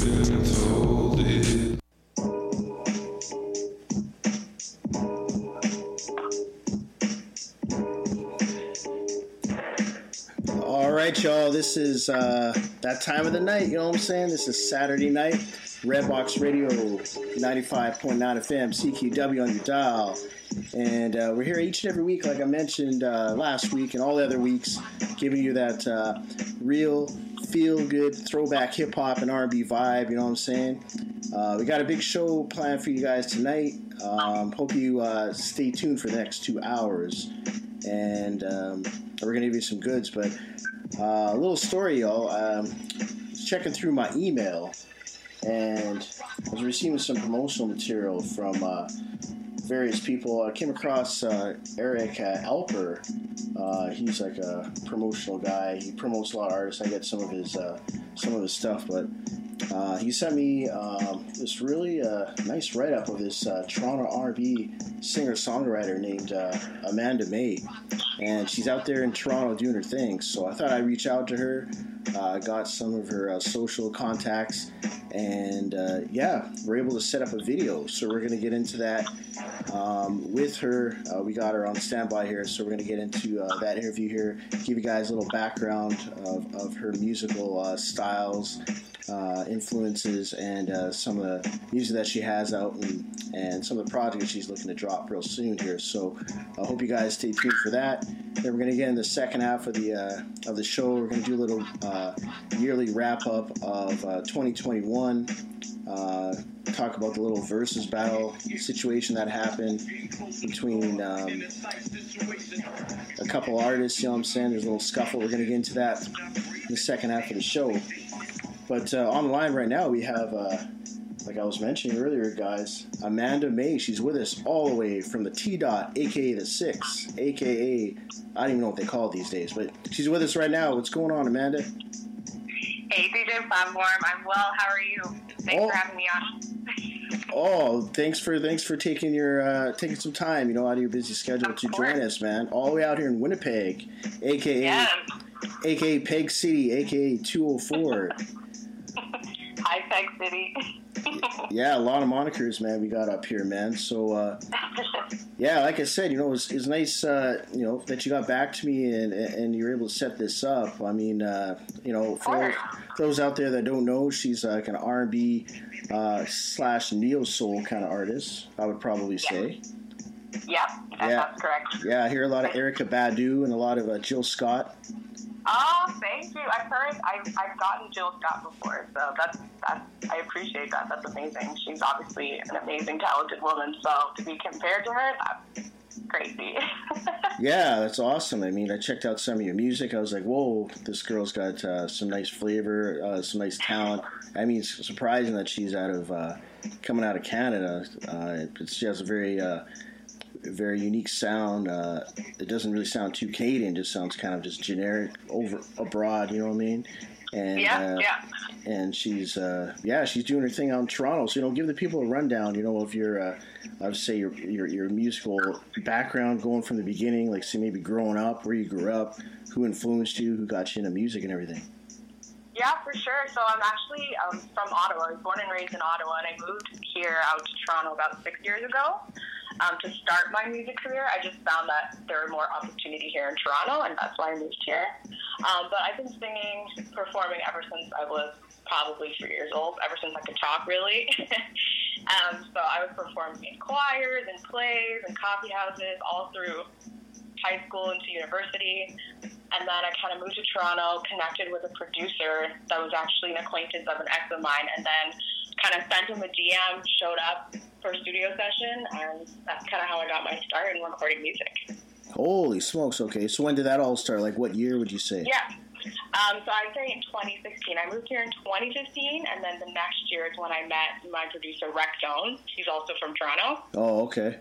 All right, y'all. This is uh, that time of the night. You know what I'm saying? This is Saturday night. Redbox Radio 95.9 FM, CKUW on your dial. And uh, we're here each and every week, like I mentioned uh, last week and all the other weeks, giving you that uh, real feel good throwback hip hop and R&B vibe. You know what I'm saying? Uh, we got a big show planned for you guys tonight. Um, hope you uh, stay tuned for the next two hours. And um, we're to give you some goods. But uh, a little story, y'all. Um, checking through my email, and I was receiving some promotional material from uh, various people. I came across uh, Eric uh, Alper. Uh, he's like a promotional guy. He promotes a lot of artists. I get some of his uh, some of his stuff, but uh, he sent me um, this really uh, nice write up of this uh, Toronto R&B singer songwriter named uh, Amanda Mae, and she's out there in Toronto doing her thing. So I thought I'd reach out to her. Uh, got some of her uh, social contacts, and yeah, we're able to set up a video. So we're going to get into that um, with her. We got her on standby here, so we're going to get into that interview here. Give you guys a little background of, of her musical styles, uh, influences, and uh, some of the music that she has out, and, and some of the projects she's looking to drop real soon here. So I hope you guys stay tuned for that. Then we're going to get in the second half of the uh, of the show. We're going to do a little uh, yearly wrap up of uh, 2021. Uh, talk about the little versus battle situation that happened between um, a couple artists. You know what I'm saying? There's a little scuffle. We're going to get into that in the second half of the show. But uh, on the line right now, we have, uh, like I was mentioning earlier, guys, Amanda Mae. She's with us all the way from the T Dot, aka the Six, aka I don't even know what they call it these days, but she's with us right now. What's going on, Amanda? Hey, DJ Platform. I'm well. How are you? Thanks Oh. for having me on. Oh, thanks for thanks for taking your uh, taking some time, you know, out of your busy schedule Of to course. join us, man. All the way out here in Winnipeg, aka Yeah. aka Peg City, aka 204. Hi, Peg City. yeah, a lot of monikers, man. We got up here, man. So. uh Yeah, like I said, you know, it's, it's nice, uh, you know, that you got back to me and and you're able to set this up. I mean, uh, you know, for those, for those out there that don't know, she's like an R&B uh, slash neo soul kind of artist. I would probably say. Yeah, Yeah. that's correct. Yeah, I hear a lot of Erykah Badu and a lot of uh, Jill Scott. Oh, thank you. I've heard, I've, I've gotten Jill Scott before, so that's, that's, I appreciate that. That's amazing. She's obviously an amazing, talented woman, so to be compared to her, that's crazy. Yeah, that's awesome. I mean, I checked out some of your music. I was like, whoa, this girl's got uh, some nice flavor, uh, some nice talent. I mean, it's surprising that she's out of uh, coming out of Canada. Uh, she has a very, uh, very unique sound. Uh, it doesn't really sound too Canadian; just sounds kind of just generic over abroad. You know what I mean? And yeah, uh, yeah. and she's uh, yeah, she's doing her thing out in Toronto. So you know, give the people a rundown. You know, of your uh, I would say your, your your musical background, going from the beginning, like say maybe growing up, where you grew up, who influenced you, who got you into music and everything. Yeah, for sure. So I'm actually um, from Ottawa. I was born and raised in Ottawa, and I moved here out to Toronto about six years ago um, to start my music career. I just found that there were more opportunity here in Toronto, and that's why I moved here. Um, but I've been singing, performing ever since I was probably three years old, ever since I could talk, really. um, so I was performing in choirs and plays and coffee houses all through high school into university. And then I kind of moved to Toronto, connected with a producer that was actually an acquaintance of an ex of mine, and then kind of sent him a DM, showed up for a studio session, and that's kind of how I got my start in recording music. Holy smokes! Okay, so when did that all start? Like, what year would you say? Yeah. Um, so I'd say in 2016. I moved here in 2015, and then the next year is when I met my producer, Rex Jones. He's also from Toronto. Oh, okay.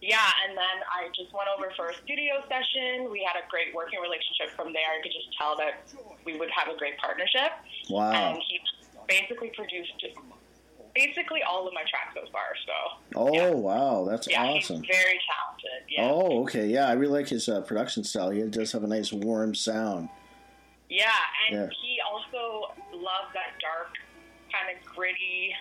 Yeah, and then I just went over for a studio session. We had a great working relationship from there. I could just tell that we would have a great partnership. Wow. And he basically produced basically all of my tracks so far. So Oh, yeah. wow, that's yeah, awesome. he's very talented. Yeah. Oh, okay, yeah, I really like his uh, production style. He does have a nice warm sound. Yeah, and Yeah. he also loves that dark kind kind of gritty,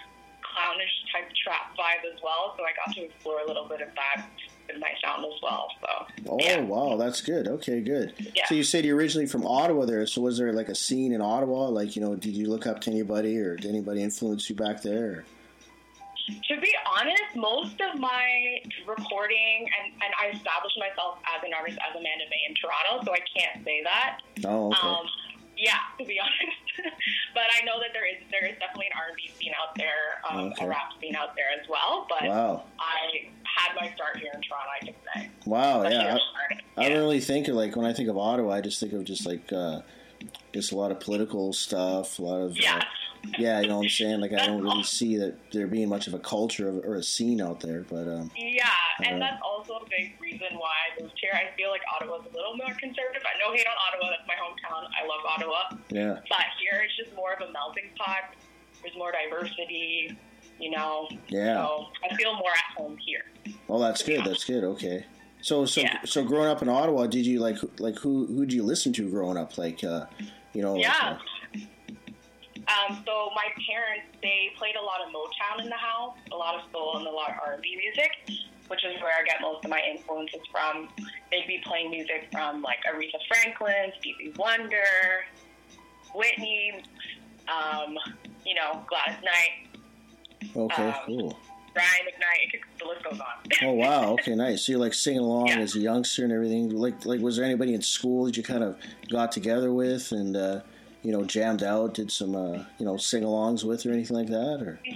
clownish type trap vibe as well. So I got to explore a little bit of that in my sound as well. So Oh yeah. wow, that's good. Okay, good. Yeah. So you said you're originally from Ottawa there. So was there like a scene in Ottawa? Like you know, did you look up to anybody or did anybody influence you back there? To be honest, most of my recording and, and I established myself as an artist as Amanda Mae in Toronto, so I can't say that. Oh, okay. Um, yeah, to be honest. but I know that there is there is definitely an R and B scene out there, um, Okay. a rap scene out there as well. But wow. I had my start here in Toronto, I can say. Wow. That's Yeah. I, I don't Yeah. really think of like when I think of Ottawa, I just think of just like uh, just a lot of political stuff, a lot of Yeah. uh, yeah, you know what I'm saying. Like I don't really see that there being much of a culture of, or a scene out there, but um, Yeah, and Uh, that's also a big reason why I moved here. I feel like Ottawa's a little more conservative. I no hate on Ottawa, that's my hometown. I love Ottawa. yeah, But here it's just more of a melting pot. There's more diversity, you know. yeah. So I feel more at home here. Oh, that's good. That's good. Okay. So so Yeah. so growing up in Ottawa, did you like like who who did you listen to growing up? Like uh, you know. like, Yeah. uh, Um, so my parents, they played a lot of Motown in the house, a lot of soul and a lot of R&B music, which is where I get most of my influences from. They'd be playing music from like Aretha Franklin, Stevie Wonder, Whitney, um, you know, Gladys Knight, okay. um, Cool. Brian McKnight. The list goes on. Oh wow. Okay. Nice. So you're like singing along Yeah. as a youngster and everything. Like like was there anybody in school that you kind of got together with and uh, you know jammed out, did some uh, you know sing-alongs with or anything like that? Or Yeah,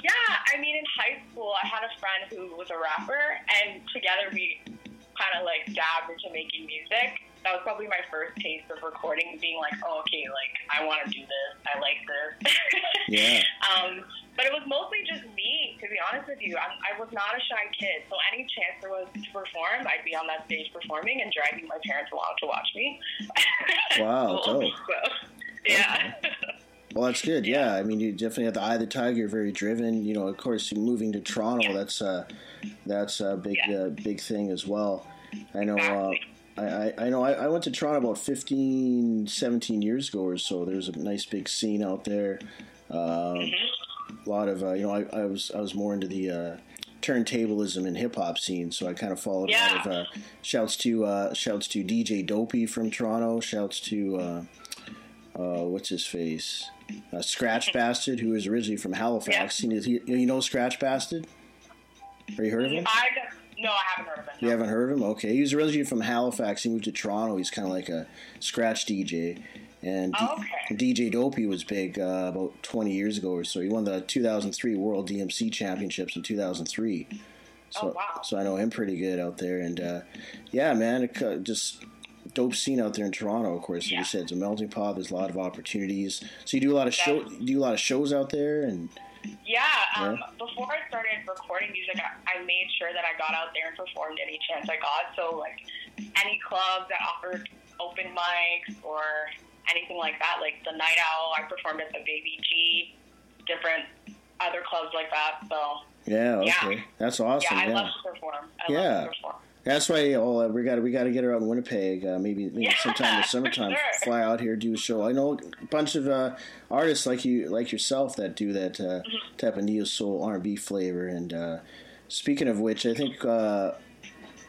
I mean, in high school, I had a friend who was a rapper, and together we kind of like dabbed into making music. That was probably my first taste of recording, being like, oh, okay, like I want to do this. I like this. Yeah. Um, but it was mostly just me, to be honest with you. I'm, I was not a shy kid, so any chance there was to perform, I'd be on that stage performing and dragging my parents along to watch me. Wow, So, dope. yeah. Well, that's good. Yeah, I mean, you definitely have the eye of the tiger. You're very driven. You know, of course, moving to Toronto, Yeah. that's uh, that's a big Yeah. uh, big thing as well. I know. Uh. I, I, I know. I, I went to Toronto about 15, 17 years ago or so. There's a nice big scene out there. Um, Mm-hmm. Lot of uh, you know. I, I was I was more into the. Uh, turntablism and hip hop scene, so I kind of followed a lot of uh, shouts to uh, shouts to DJ Dopey from Toronto, shouts to uh, uh, what's his face, uh, Scratch Bastid, who is originally from Halifax. You, know, you know Scratch Bastid? Have you heard of him? I no, I haven't heard of it. You haven't heard of him? Okay, he was originally from Halifax. He moved to Toronto. He's kind of like a scratch DJ. And D- okay. DJ Dopey was big uh, about 20 years ago or so. He won the 2003 World DMC Championships in 2003. So, Oh, wow. so I know him pretty good out there. And uh, yeah, man, it, just dope scene out there in Toronto. Of course, like Yeah. you said, it's a melting pot. There's a lot of opportunities. So you do a lot of show, do a lot of shows out there, and Yeah, um, Yeah. before I started recording music, I, I made sure that I got out there and performed any chance I got. So, like, any club that offered open mics or anything like that, like the Night Owl, I performed at the Baby G, different other clubs like that. So, yeah, Yeah. that's awesome. yeah, I yeah. love to perform. I Yeah. love to perform. That's why oh, we got we got to get her out in Winnipeg. Uh, maybe maybe Yeah, sometime in the summertime, sure. fly out here do a show. I know a bunch of uh, artists like you like yourself that do that uh, Mm-hmm. type of neo soul R and B flavor. And uh, speaking of which, I think uh,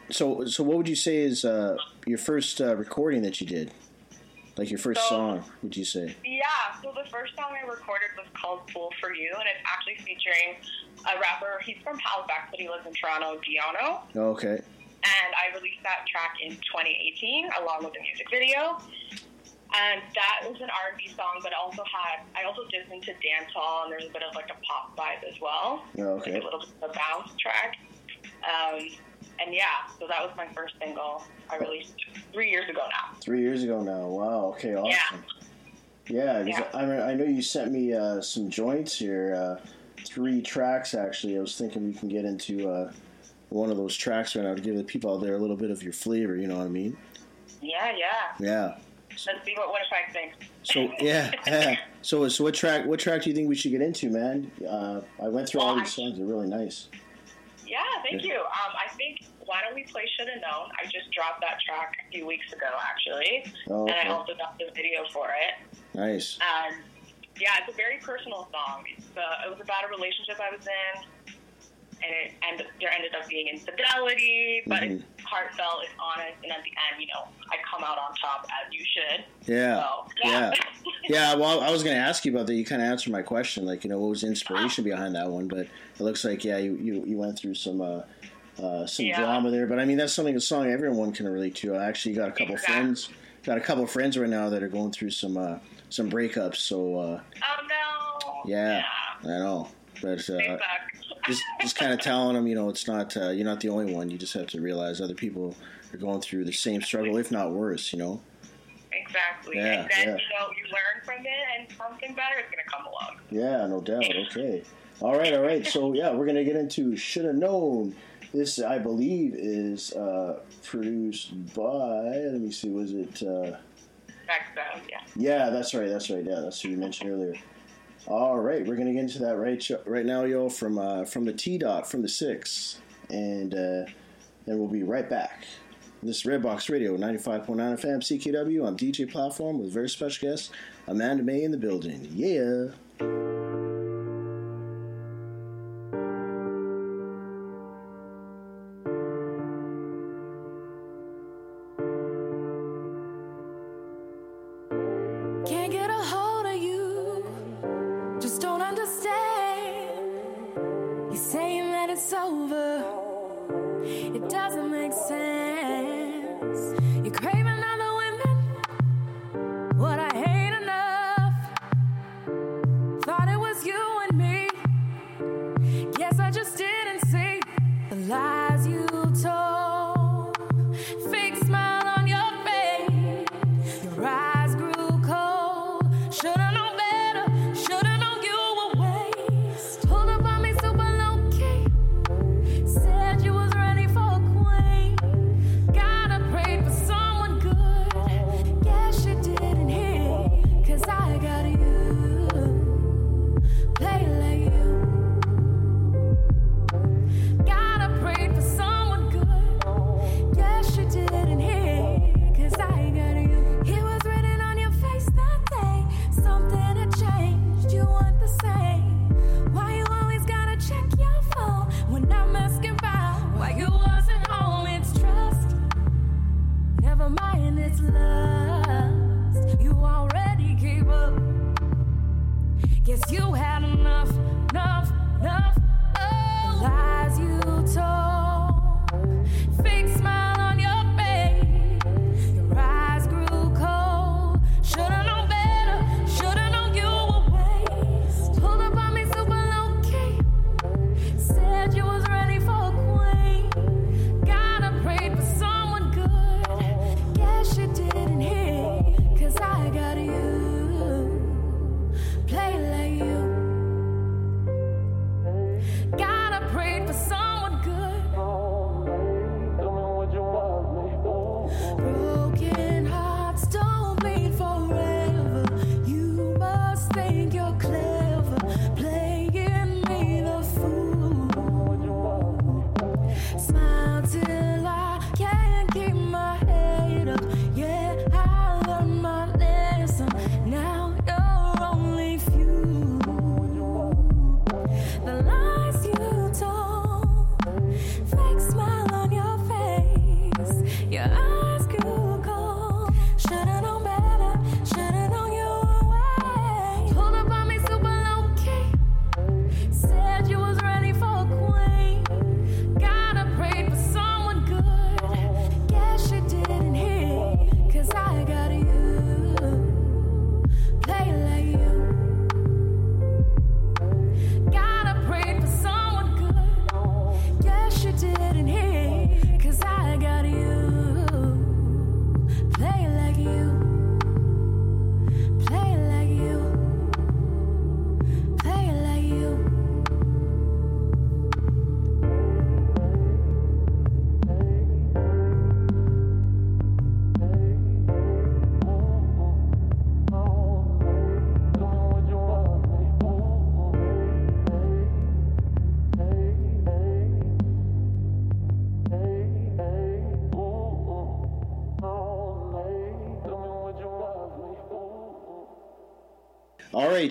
so. So what would you say is uh, your first uh, recording that you did? Like your first So- song? Would you say? Yeah, so the first song I recorded was called Fool for You, and it's actually featuring a rapper. He's from Halifax, but he lives in Toronto, Diano. Okay. and I released that track in 2018 along with the music video. And that was an R&B song, but also had I also dipped into dancehall, and there's a bit of like a pop vibe as well, Oh, like okay. a little bit of a bounce track. Um, and yeah, so that was my first single I released three years ago now. Three years ago now. Wow. Okay. Awesome. Yeah. 'cause Yeah. I, mean, I know you sent me uh, some joints here. Uh, three tracks actually. I was thinking we can get into uh, one of those tracks right now to give the people out there a little bit of your flavor. You know what I mean? Yeah, yeah. Yeah. Let's see what Winnipeg thinks. So yeah. yeah. So so what track? What track do you think we should get into, man? Uh, I went through all these I- songs. They're really nice. Yeah, thank you. Um, I think why don't we play Shoulda Known? I just dropped that track a few weeks ago, actually, Oh, and I also got the video for it. Nice. Um, yeah, it's a very personal song. It's, uh, it was about a relationship I was in, and it ended, there ended up being infidelity, but Mhm. it's heartfelt, it's honest, and at the end, you know, I come out on top as you should. Yeah. So, Yeah. Yeah, well, I was going to ask you about that. You kind of answered my question, like you know, what was the inspiration behind that one? But it looks like yeah, you you, you went through some uh, uh, some Yeah. drama there. But I mean, that's something a song everyone can relate to. I actually got a couple Exactly. friends, got a couple friends right now that are going through some uh, some breakups. So uh, oh no. yeah, I know, but uh, just just kind of telling them, you know, it's not uh, you're not the only one. You just have to realize other people are going through the same struggle, if not worse. You know. Exactly. Yeah, and then, yeah. you know, you learn from it and something better is going to come along. Yeah, no doubt. Okay. All right, all right. So yeah, we're gonna get into should have known. This, I believe, is uh, produced by. Let me see. Was it? Uh, Back sound, yeah. yeah, that's right. That's right. Yeah, that's who you mentioned earlier. All right, we're gonna get into that right right now, yo. From uh, from the T dot from the six, and uh, then we'll be right back. This is Redbox Radio, 95.9 FM, CKUW on DJ Platform with very special guest Amanda Mae in the building. Yeah.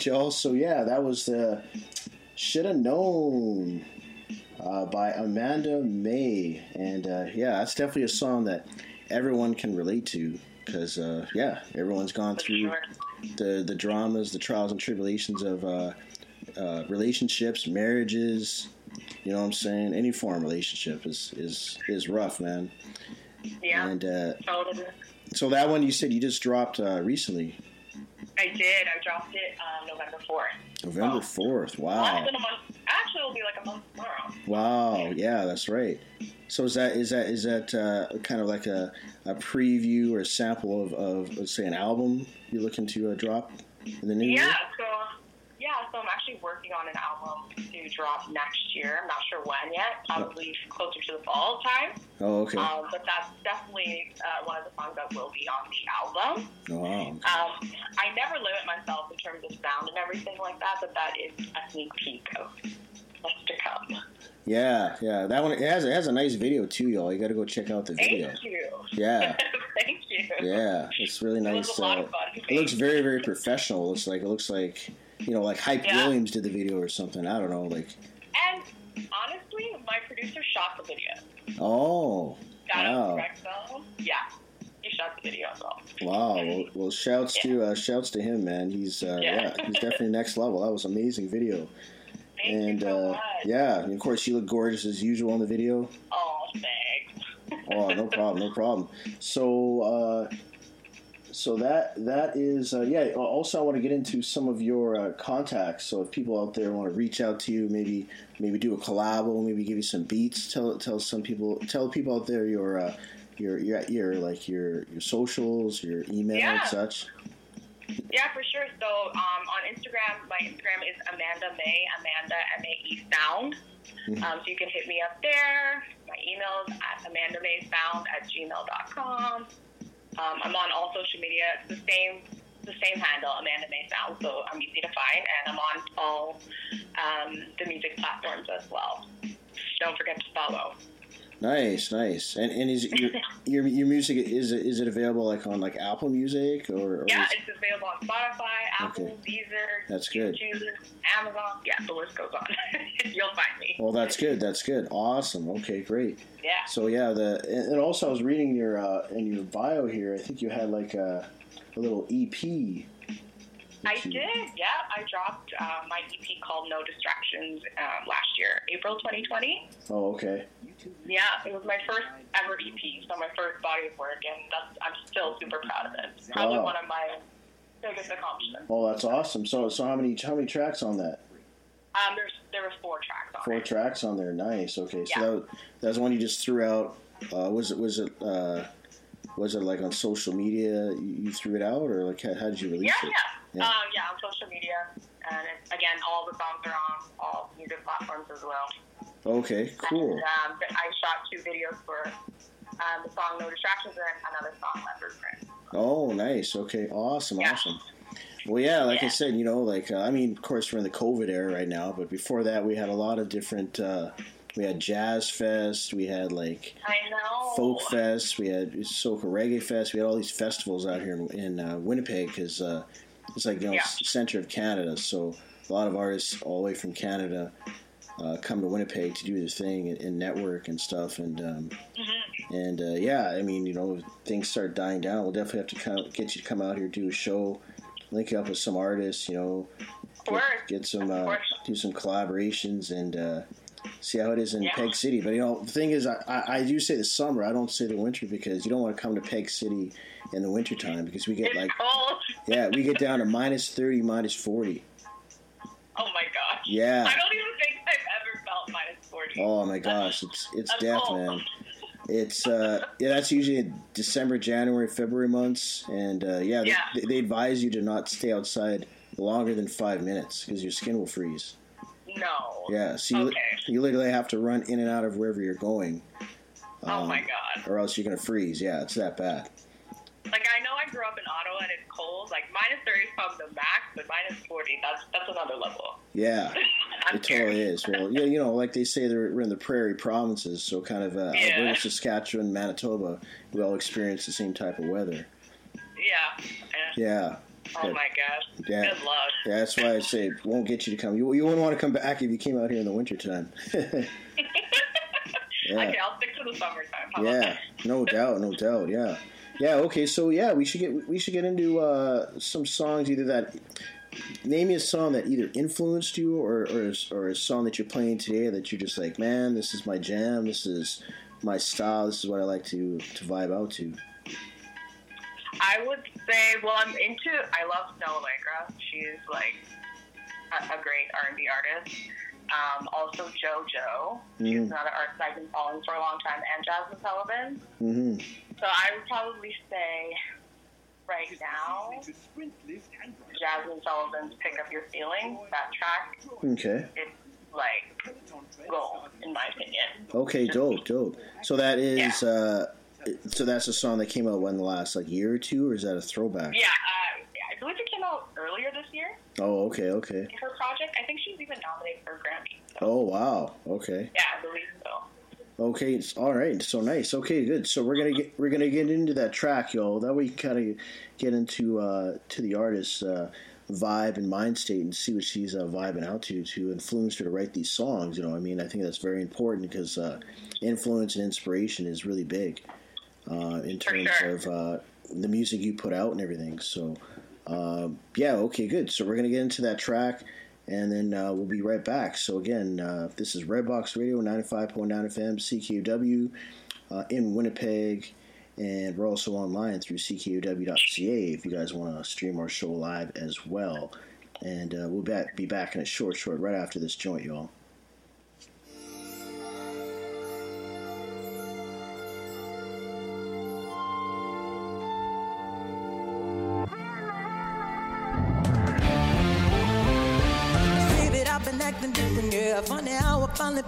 Y'all. So yeah, that was the should have known uh, by Amanda Mae, and uh, yeah, that's definitely a song that everyone can relate to because uh, yeah, everyone's gone through sure. the the dramas, the trials and tribulations of uh, uh, relationships, marriages. You know what I'm saying? Any form of relationship is is is rough, man. Yeah. And uh, Totally. so that one you said you just dropped uh, recently, I did. I dropped it um, November 4th. November Oh. fourth. Less Wow, than a month. Actually, it'll be like a month tomorrow. wow, yeah, that's right. So is that is that is that uh, kind of like a, a preview or a sample of, of let's say an album you're looking to uh, drop in the new Yeah, year? yeah, so I'm actually working on an album to drop next year. I'm not sure when yet. Probably closer to the fall time. Oh, okay. Um, but that's definitely uh, one of the songs that will be on the album. Oh, wow. Um, I never limit myself in terms of sound and everything like that, but that is a sneak peek of what's to come. Yeah, yeah. That one it has it has a nice video too, y'all. You got to go check out the video. Thank you. Yeah. Thank you. Yeah, it's really It was nice. a lot uh, of fun. it looks very, very professional. It looks like it looks like you know, like Hype Yeah. Williams did the video or something. I don't know, like And honestly, my producer shot the video. oh, Shout out wow, Yeah, he shot the video as well. wow. Well, well shouts to uh, shouts to him, man. He's uh, yeah. Yeah. he's definitely next level. That was an amazing video. Thank and you so uh, much. yeah, and of course you look gorgeous as usual in the video. Oh, thanks. Oh, no problem, no problem. So, uh, so that that is uh, yeah. Also, I want to get into some of your uh, contacts. So, if people out there want to reach out to you, maybe maybe do a collab, or maybe give you some beats. Tell tell some people tell people out there your uh, your your your like your your socials, your email, and such. Yeah, for sure. So um, on Instagram, my Instagram is Amanda Mae, Amanda M A E Sound. Mhm. Um, so you can hit me up there. My email is at amandamaesound at gmail.com. Um, I'm on all social media. It's the same the same handle, Amanda Mae Sound. So I'm easy to find, and I'm on all um, the music platforms as well. Don't forget to follow. Nice, nice. And and is your your your music is it is it available like on like Apple Music or, or Yeah, is- it's available on Spotify, Apple, Okay. Deezer, That's good. YouTube, Amazon. Yeah, the list goes on. You'll find me. well, that's good. That's good. Awesome. Okay, great. Yeah. So yeah, the and also I was reading your uh, in your bio here. I think you had like a, a little E EP. I you- did, yeah. I dropped uh, my EP called No Distractions um, last year, April 2020. Oh, okay. Yeah, it was my first ever EP, so my first body of work, and that's, I'm still super proud of it. Probably Wow. one of my biggest accomplishments. Oh, that's awesome. So so how many how many tracks on that? Um, there's there was four tracks on Four it. tracks on there. Nice. Okay. So Yeah. that that was one you just threw out. Uh, was it was it uh, was it like on social media you, you threw it out or like how, how did you release Yeah, it? yeah, Yeah. Um, yeah, on social media, and it's, again, all the songs are on all music platforms as well. Okay. Cool. And, um, I shot two videos for um, the song No Distractions and another song, Leopard Print. Oh, nice. Okay, awesome, Yeah. awesome. Well, yeah, like I said, you know, like uh, I mean, of course, we're in the COVID era right now, but before that, we had a lot of different. Uh, we had Jazz Fest, we had like I know. Folk Fest, we had Soca Reggae Fest, we had all these festivals out here in, in uh, Winnipeg because uh, it's like you know Yeah. center of Canada, so a lot of artists all the way from Canada uh, come to Winnipeg to do their thing and, and network and stuff, and um, Mm-hmm. and uh, yeah, I mean, you know, if things start dying down. We'll definitely have to kind of get you to come out here, do a show, link up with some artists, you know, get, get some, uh, do some collaborations, and uh, see how it is in Yeah. Peg City. But you know, the thing is, I, I, I do say the summer. I don't say the winter because you don't want to come to Peg City in the wintertime because we get It's like, cold. Yeah, we get down to minus thirty, minus forty. Oh my gosh. Yeah. I don't even think I've ever felt minus 40. Oh my gosh, it's it's death, cold. man. It's uh yeah, that's usually December, January, February months, and uh, yeah, they, Yeah. They, they advise you to not stay outside longer than five minutes because your skin will freeze. No. Yeah, so you, Okay. you literally have to run in and out of wherever you're going, Oh um, my god. or else you're gonna freeze. Yeah, it's that bad. Like I know I grew up 30 is probably the max, but minus 40, that's that's another level. Yeah, it totally is. Well, yeah, you know, like they say, they're, we're in the prairie provinces, so kind of uh, Yeah. Alberta, Saskatchewan, Manitoba, we all experience the same type of weather. Yeah. yeah. Oh my gosh. Yeah. Good luck. Yeah, that's why I say it won't get you to come. You, you wouldn't want to come back if you came out here in the wintertime. Yeah. Okay, I'll stick to the summertime. How yeah, no doubt, no doubt. Yeah, yeah. Okay, so yeah, we should get we should get into uh, some songs. Either that, name me a song that either influenced you, or or a, or a song that you're playing today that you're just like, man, this is my jam. This is my style. This is what I like to to vibe out to. I would say, well, I'm into. I love Snoh Aalegra. She's like a, a great R&B artist. Um, also JoJo. She's Mhm. another artist I've been following for a long time, and Jazmine Sullivan. hmm So I would probably say, right now, Jazmine Sullivan's "Pick Up Your Feelings." That track, Okay. it's like gold in my opinion. Okay. Dope. Dope. So that is. Uh, so that's a song that came out when the last like year or two, or is that a throwback? Yeah, uh, I believe it came out earlier this year. Oh, okay, okay. Her project, I think she's even nominated for a Grammy. So, Oh, wow. Okay. yeah, I believe. Okay, it's all right. So nice. Okay, good. So we're gonna get we're gonna get into that track, y'all. That way, kind of get into uh, to the artist's uh, vibe and mind state and see what she's uh, vibing out to to influence her to write these songs. You know, I mean, I think that's very important because uh, influence and inspiration is really big uh, in terms sure. of uh, the music you put out and everything. So, um, yeah, okay, good. So we're gonna get into that track, and then uh, we'll be right back. So again, uh, this is Redbox Radio, ninety-five point nine FM, CKUW, uh, in Winnipeg, and we're also online through CKUW.ca if you guys want to stream our show live as well. And uh, we'll be back in a short, short right after this joint, y'all.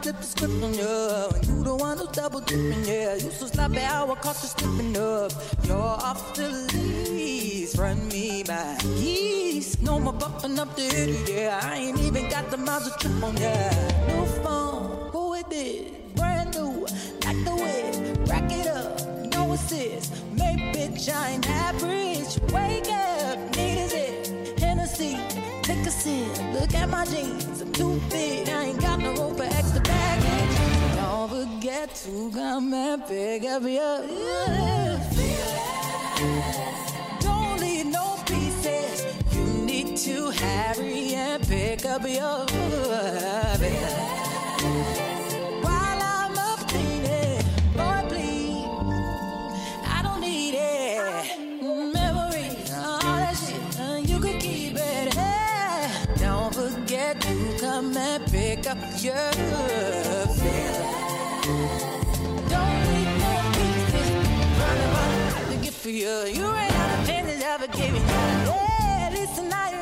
Flipped the script on you. And you the one who's double dipping, yeah. You so sloppy I caught you slipping up. You're off the lease, run me by keys. No more bumping up the hill, yeah. I ain't even got the miles to trip on, yeah. New phone, who it? Brand new, like the whip. Rack it up, no assist. Make bitch, I ain't average. Wake up, need is it? Hennessy, take a sip. Look at my jeans, I'm too big. To come and pick up your Don't leave no pieces. You need to hurry and pick up your While I'm up cleaning, boy, please. For you. You ran out of pennies, ever gave none. Yeah, listen, now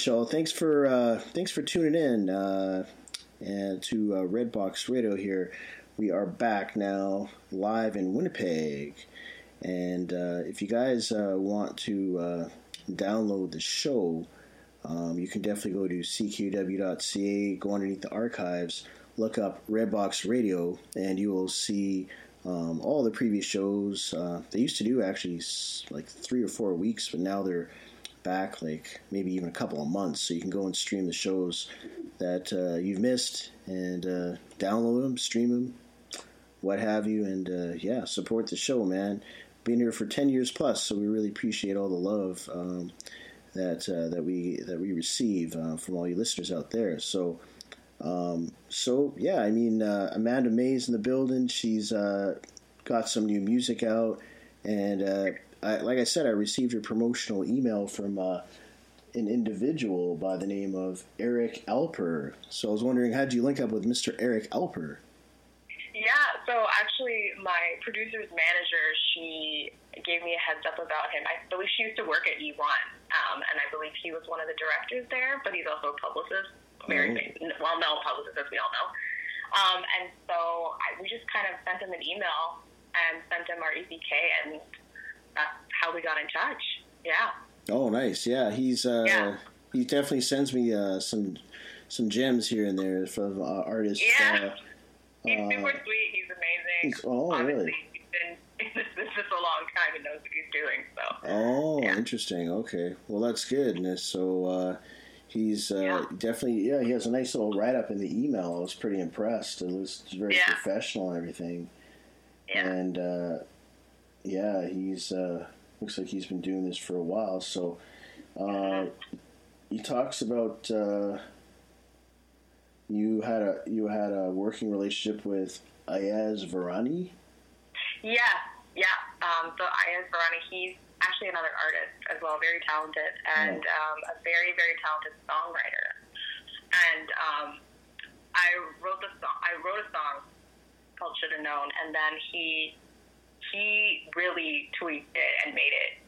y'all. Thanks for uh, thanks for tuning in uh, and to uh, Redbox Radio. Here, we are back now, live in Winnipeg. And uh, if you guys uh, want to uh, download the show, um, you can definitely go to ckuw.ca, go underneath the archives, look up Redbox Radio, and you will see um, all the previous shows. They used to do actually like three or four weeks, but now they're back like maybe even a couple of months. So you can go and stream the shows that uh, you've missed and uh, download them, stream them, what have you, and uh, yeah, support the show, man. Been here for ten years plus, so we really appreciate all the love um, that uh, that we that we receive uh, from all you listeners out there. So. Um, so yeah, I mean uh, Amanda Mae's in the building. She's got some new music out, and I, like I said, I received a promotional email from uh, an individual by the name of Eric Alper. So I was wondering, how did you link up with Mr. Eric Alper? Yeah, so actually, my producer's manager, she gave me a heads up about him. I believe she used to work at E1, um, and I believe he was one of the directors there, but he's also a publicist, very Oh. well known publicist, as we all know. Um, and so I, we just kind of sent him an email and sent him our EPK, and that's how we got in touch. Yeah. Oh, nice. Yeah, he's uh, Yeah. he definitely sends me uh, some some gems here and there from uh, artists. Yeah. Uh, He's Uh, super sweet. He's amazing. he's- oh, Obviously, really? he's been in this business a long time and knows what he's doing. So Oh, Yeah. interesting. Okay, well that's good. And so uh, he's uh, Yeah. definitely yeah. He has a nice little write up in the email. I was pretty impressed. It was very professional and everything. yeah, And uh, yeah, he's uh, looks like he's been doing this for a while. So uh, he talks about uh, you had a you had a working relationship with Ayaz Varani. yeah, yeah. Um, so Ayaz Varani, he's actually another artist as well, very talented and um, a very very talented songwriter. And um, I wrote the song. I wrote a song called "Should Have Known," and then he he really tweaked it and made it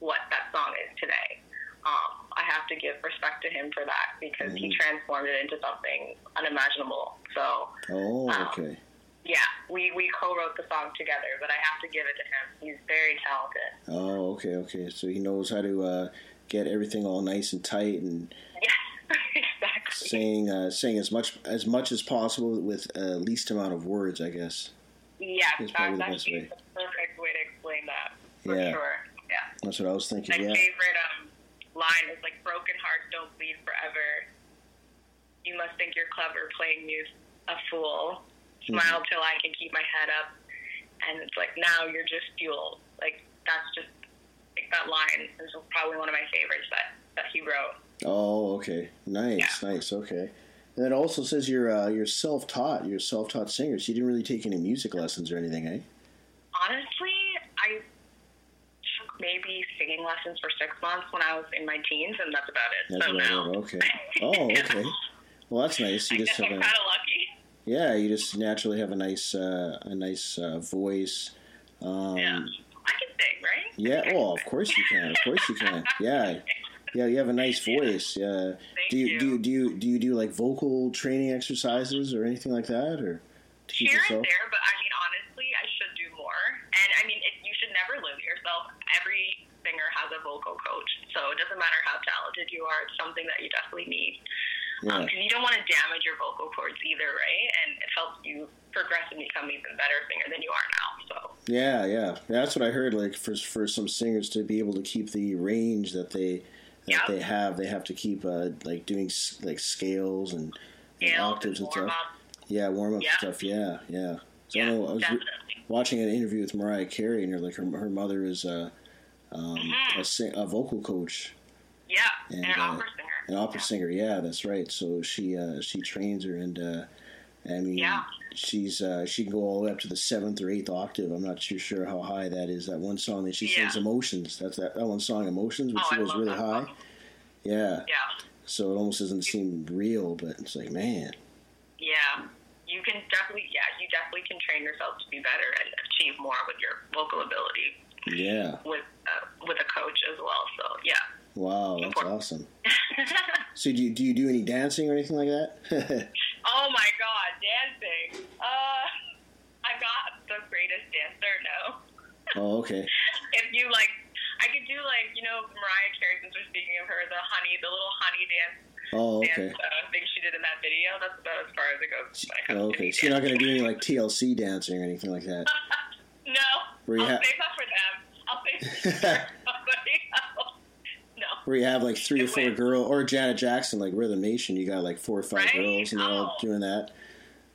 what that song is today. Um, I have to give respect to him for that because he Mhm. transformed it into something unimaginable. So Oh, Wow. okay. yeah, we, we co-wrote the song together, but I have to give it to him. He's very talented. Oh, okay, okay. So he knows how to uh, get everything all nice and tight and Yes, exactly. saying uh, saying as much as much as possible with uh, least amount of words, I guess. Yes, That's that's the best actually way. the perfect way to explain that for Yeah. sure. Yeah. That's what I was My thinking. Yeah. My favorite um, line is like, "Broken hearts don't bleed forever. You must think you're clever, playing me a fool. Mm-hmm. Smile till I can keep my head up." And it's like, now you're just fuel. Like that's just like that line is probably one of my favorites that that he wrote. Oh, okay. Nice, nice. Okay. And it also says you're uh, you're self taught. You're a self taught singer. So you didn't really take any music lessons or anything, eh? Honestly, I took maybe singing lessons for six months when I was in my teens, and that's about it. That's so about now, it. Okay. Oh, okay. Well, that's nice. You I just guess have I'm a kind of lucky. yeah. You just naturally have a nice uh, a nice uh, voice. Um, Yeah, I can sing, right? Yeah, well, of course you can. Of course you can. Yeah, yeah. You have a nice voice. Yeah. Thank Do you, you. do you do you do you do like vocal training exercises or anything like that, or to keep Here yourself? and there, but I mean, honestly, I should do more. And I mean, it, you should never limit yourself. Every singer has a vocal coach, so it doesn't matter how talented you are. It's something that you definitely need Yeah. because you don't want to damage your vocal cords either, right? And it helps you progress and become even better singer than you are now. So Yeah, yeah. That's what I heard. Like for for some singers to be able to keep the range that they that Yeah. they have, they have to keep uh, like doing like scales and, and octaves and stuff. up. Yeah, warm up Yeah. stuff. Yeah, yeah. So I know I was re- watching an interview with Mariah Carey, and her like her her mother is a um, Mhm. a, sing, a vocal coach. Yeah, And, and, an uh, opera singer. An opera Yeah. singer, yeah, that's right. So she uh, she trains her, and uh, I mean, Yeah. she's uh, she can go all the way up to the seventh or eighth octave. I'm not too sure how high that is. That one song that she Yeah. sings, "Emotions." That's that, that one song, "Emotions," which Oh, goes really high. song. Yeah, Yeah, so it almost doesn't seem real, but it's like, man, yeah. You can definitely, yeah, you definitely can train yourself to be better and achieve more with your vocal ability yeah, with uh, with a coach as well. So yeah, wow, that's Important. awesome. So do you, do you do any dancing or anything like that? oh my god, dancing. Uh, I'm not the greatest dancer, no. oh, okay. If you like, I could do like, you know, Mariah Carey, since we're speaking of her, the honey, the little honey dance. Oh, okay. Dance, uh, thing she did in that video. That's about as far as it goes. When it comes Oh, okay. So you're not gonna do any like TLC dancing or anything like that. No, Where you I'll ha- save that for them. I'll save that for somebody else. No. Where you have like three or four girls, or Janet Jackson, like Rhythm Nation, you got like four or five Right? girls, and they're all Oh. doing that.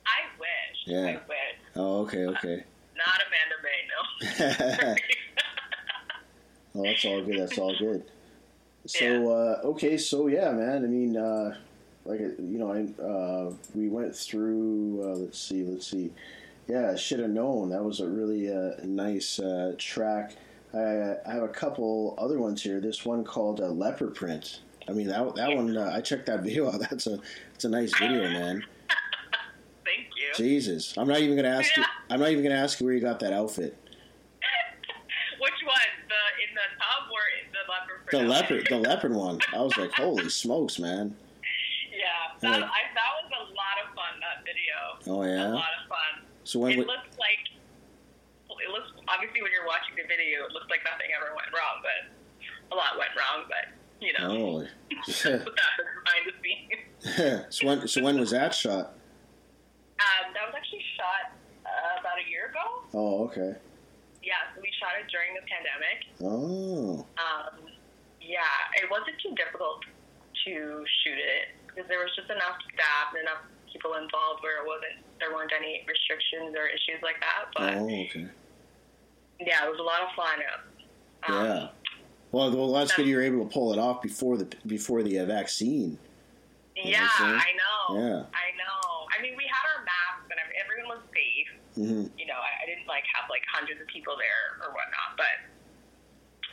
I wish. Yeah. I wish. Oh, okay, okay. Not Amanda Bay, no. oh, that's all good. That's all good. So, uh, okay, so yeah, man. I mean, uh, like uh, you know, I uh, we went through. Uh, let's see, let's see. Yeah, should have known. That was a really uh, nice uh, track. I, I have a couple other ones here. This one called uh, Leopard Print. I mean, that that one. Uh, I checked that video out. That's a it's a nice video, man. Thank you. Jesus, I'm not even gonna ask you. I'm not even gonna ask you where you got that outfit. Which one? The in the tub or the leopard The leopard, the leopard one. I was like, holy smokes, man. Yeah, that, Yeah. I, that was a lot of fun. That video. Oh yeah. A lot of fun. So when it we, looks looks obviously when you're watching the video, it looks like nothing ever went wrong, but a lot went wrong. But you know, oh, that's what happens behind the scenes. so when so when was that shot? Um, that was actually shot uh, about a year ago. Oh, okay. Yeah, so we shot it during the pandemic. Oh, Um, yeah, it wasn't too difficult to shoot it because there was just enough staff and enough people involved where it wasn't there weren't any restrictions or issues like that. But oh, okay. Yeah, it was a lot of fun. Um, Yeah. Well, well, that's good. you were able to pull it off before the before the uh, vaccine. Yeah. I know. Yeah. I know. I mean, we had our masks and everyone was safe. hmm You know, I, I didn't like have like hundreds of people there or whatnot, but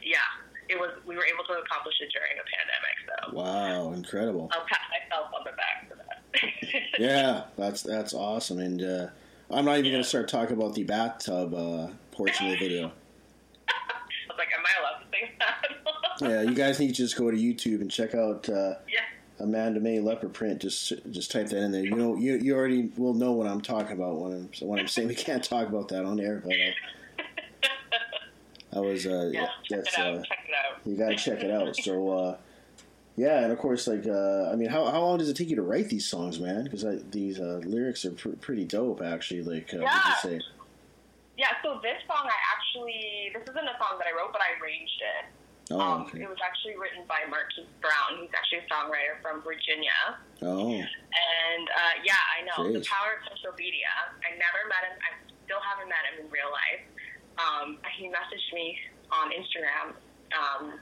yeah, it was. We were able to accomplish it during a pandemic, so Wow, incredible. I'll pat myself on the back for that. Yeah, that's that's awesome. And uh, I'm not even going to start talking about the bathtub uh, portion of the video. I was like, am I allowed to say that? Yeah, you guys need to just go to YouTube and check out uh, yeah. Amanda Mae leopard print. Just just type that in there. You know, you you already will know what I'm talking about when I'm so when I'm saying we can't talk about that on air. But uh, I was uh, Yeah, check that's it out. uh, check it out. you got to check it out. So uh, yeah, and of course, like uh, I mean, how how long does it take you to write these songs, man? Because these uh, lyrics are pr- pretty dope, actually. Like, uh, what Yeah. say? Yeah, so this song I actually this isn't a song that I wrote, but I arranged it. Oh, um, okay. It was actually written by Marquise Brown. He's actually a songwriter from Virginia. Oh, And uh, yeah, I know the power of social media. I never met him. I still haven't met him in real life. Um, he messaged me on Instagram um,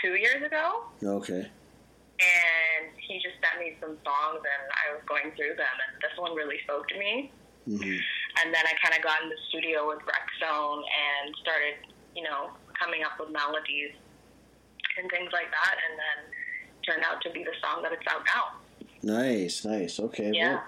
two years ago, okay. and he just sent me some songs, and I was going through them, and this one really spoke to me. hmm And then I kind of got in the studio with Rexone and started, you know, coming up with melodies and things like that, and then turned out to be the song that it's out now. Nice, nice. Okay. Yeah.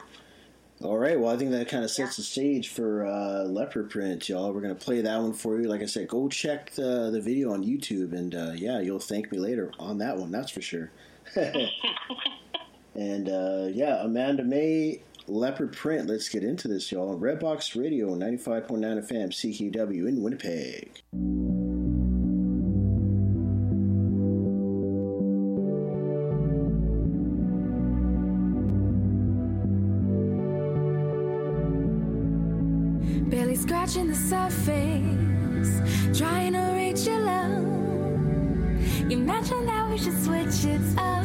Well, all right. Well, I think that kind of sets the stage for uh, leopard print, y'all. We're gonna play that one for you. Like I said, go check the the video on YouTube, and uh, yeah, you'll thank me later on that one. That's for sure. and uh, yeah, Amanda Mae, leopard print. Let's get into this, y'all. Redbox Radio, ninety five point nine FM, CKUW in Winnipeg. Barely scratching the surface, trying to reach your love. You mentioned that we should switch it up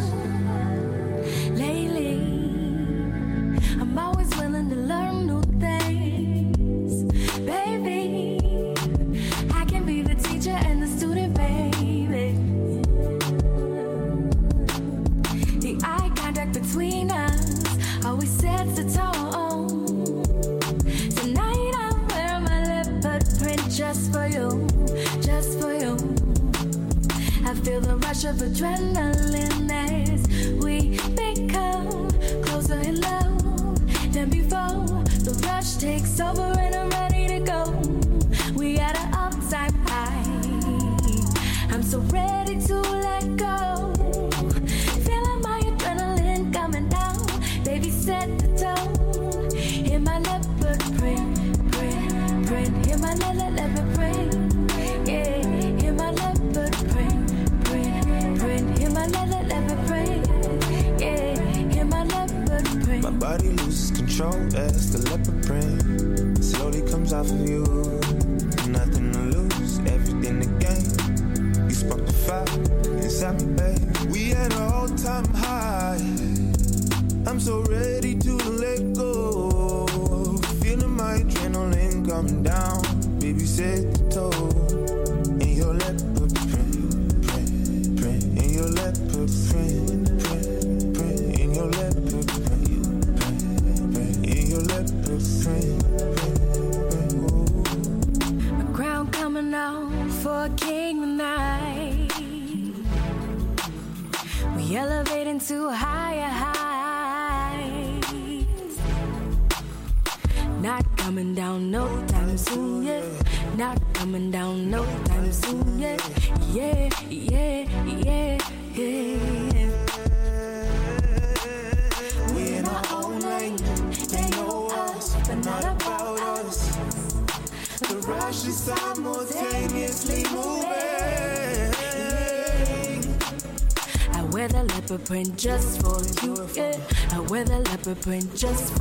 just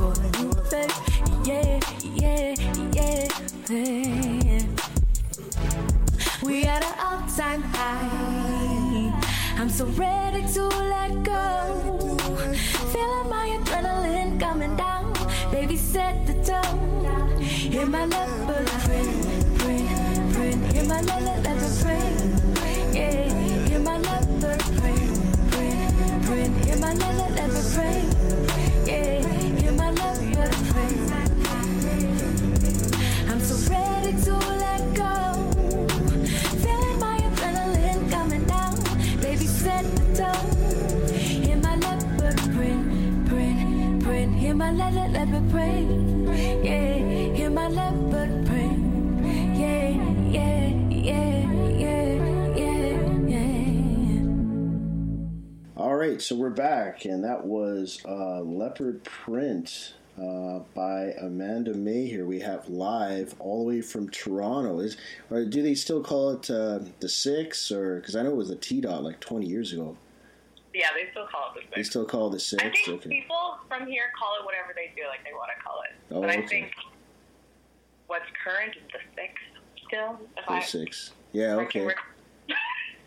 we're back, and that was uh, Leopard Print uh, by Amanda Mae. Here we have live all the way from Toronto. Is or do they still call it uh, the Six, or because I know it was the T Dot like twenty years ago. Yeah, they still call it the Six. They still call it the Six. I think okay. people from here call it whatever they feel like they want to call it. Oh, but I think what's current is the six still. The I, Six. Yeah. Okay.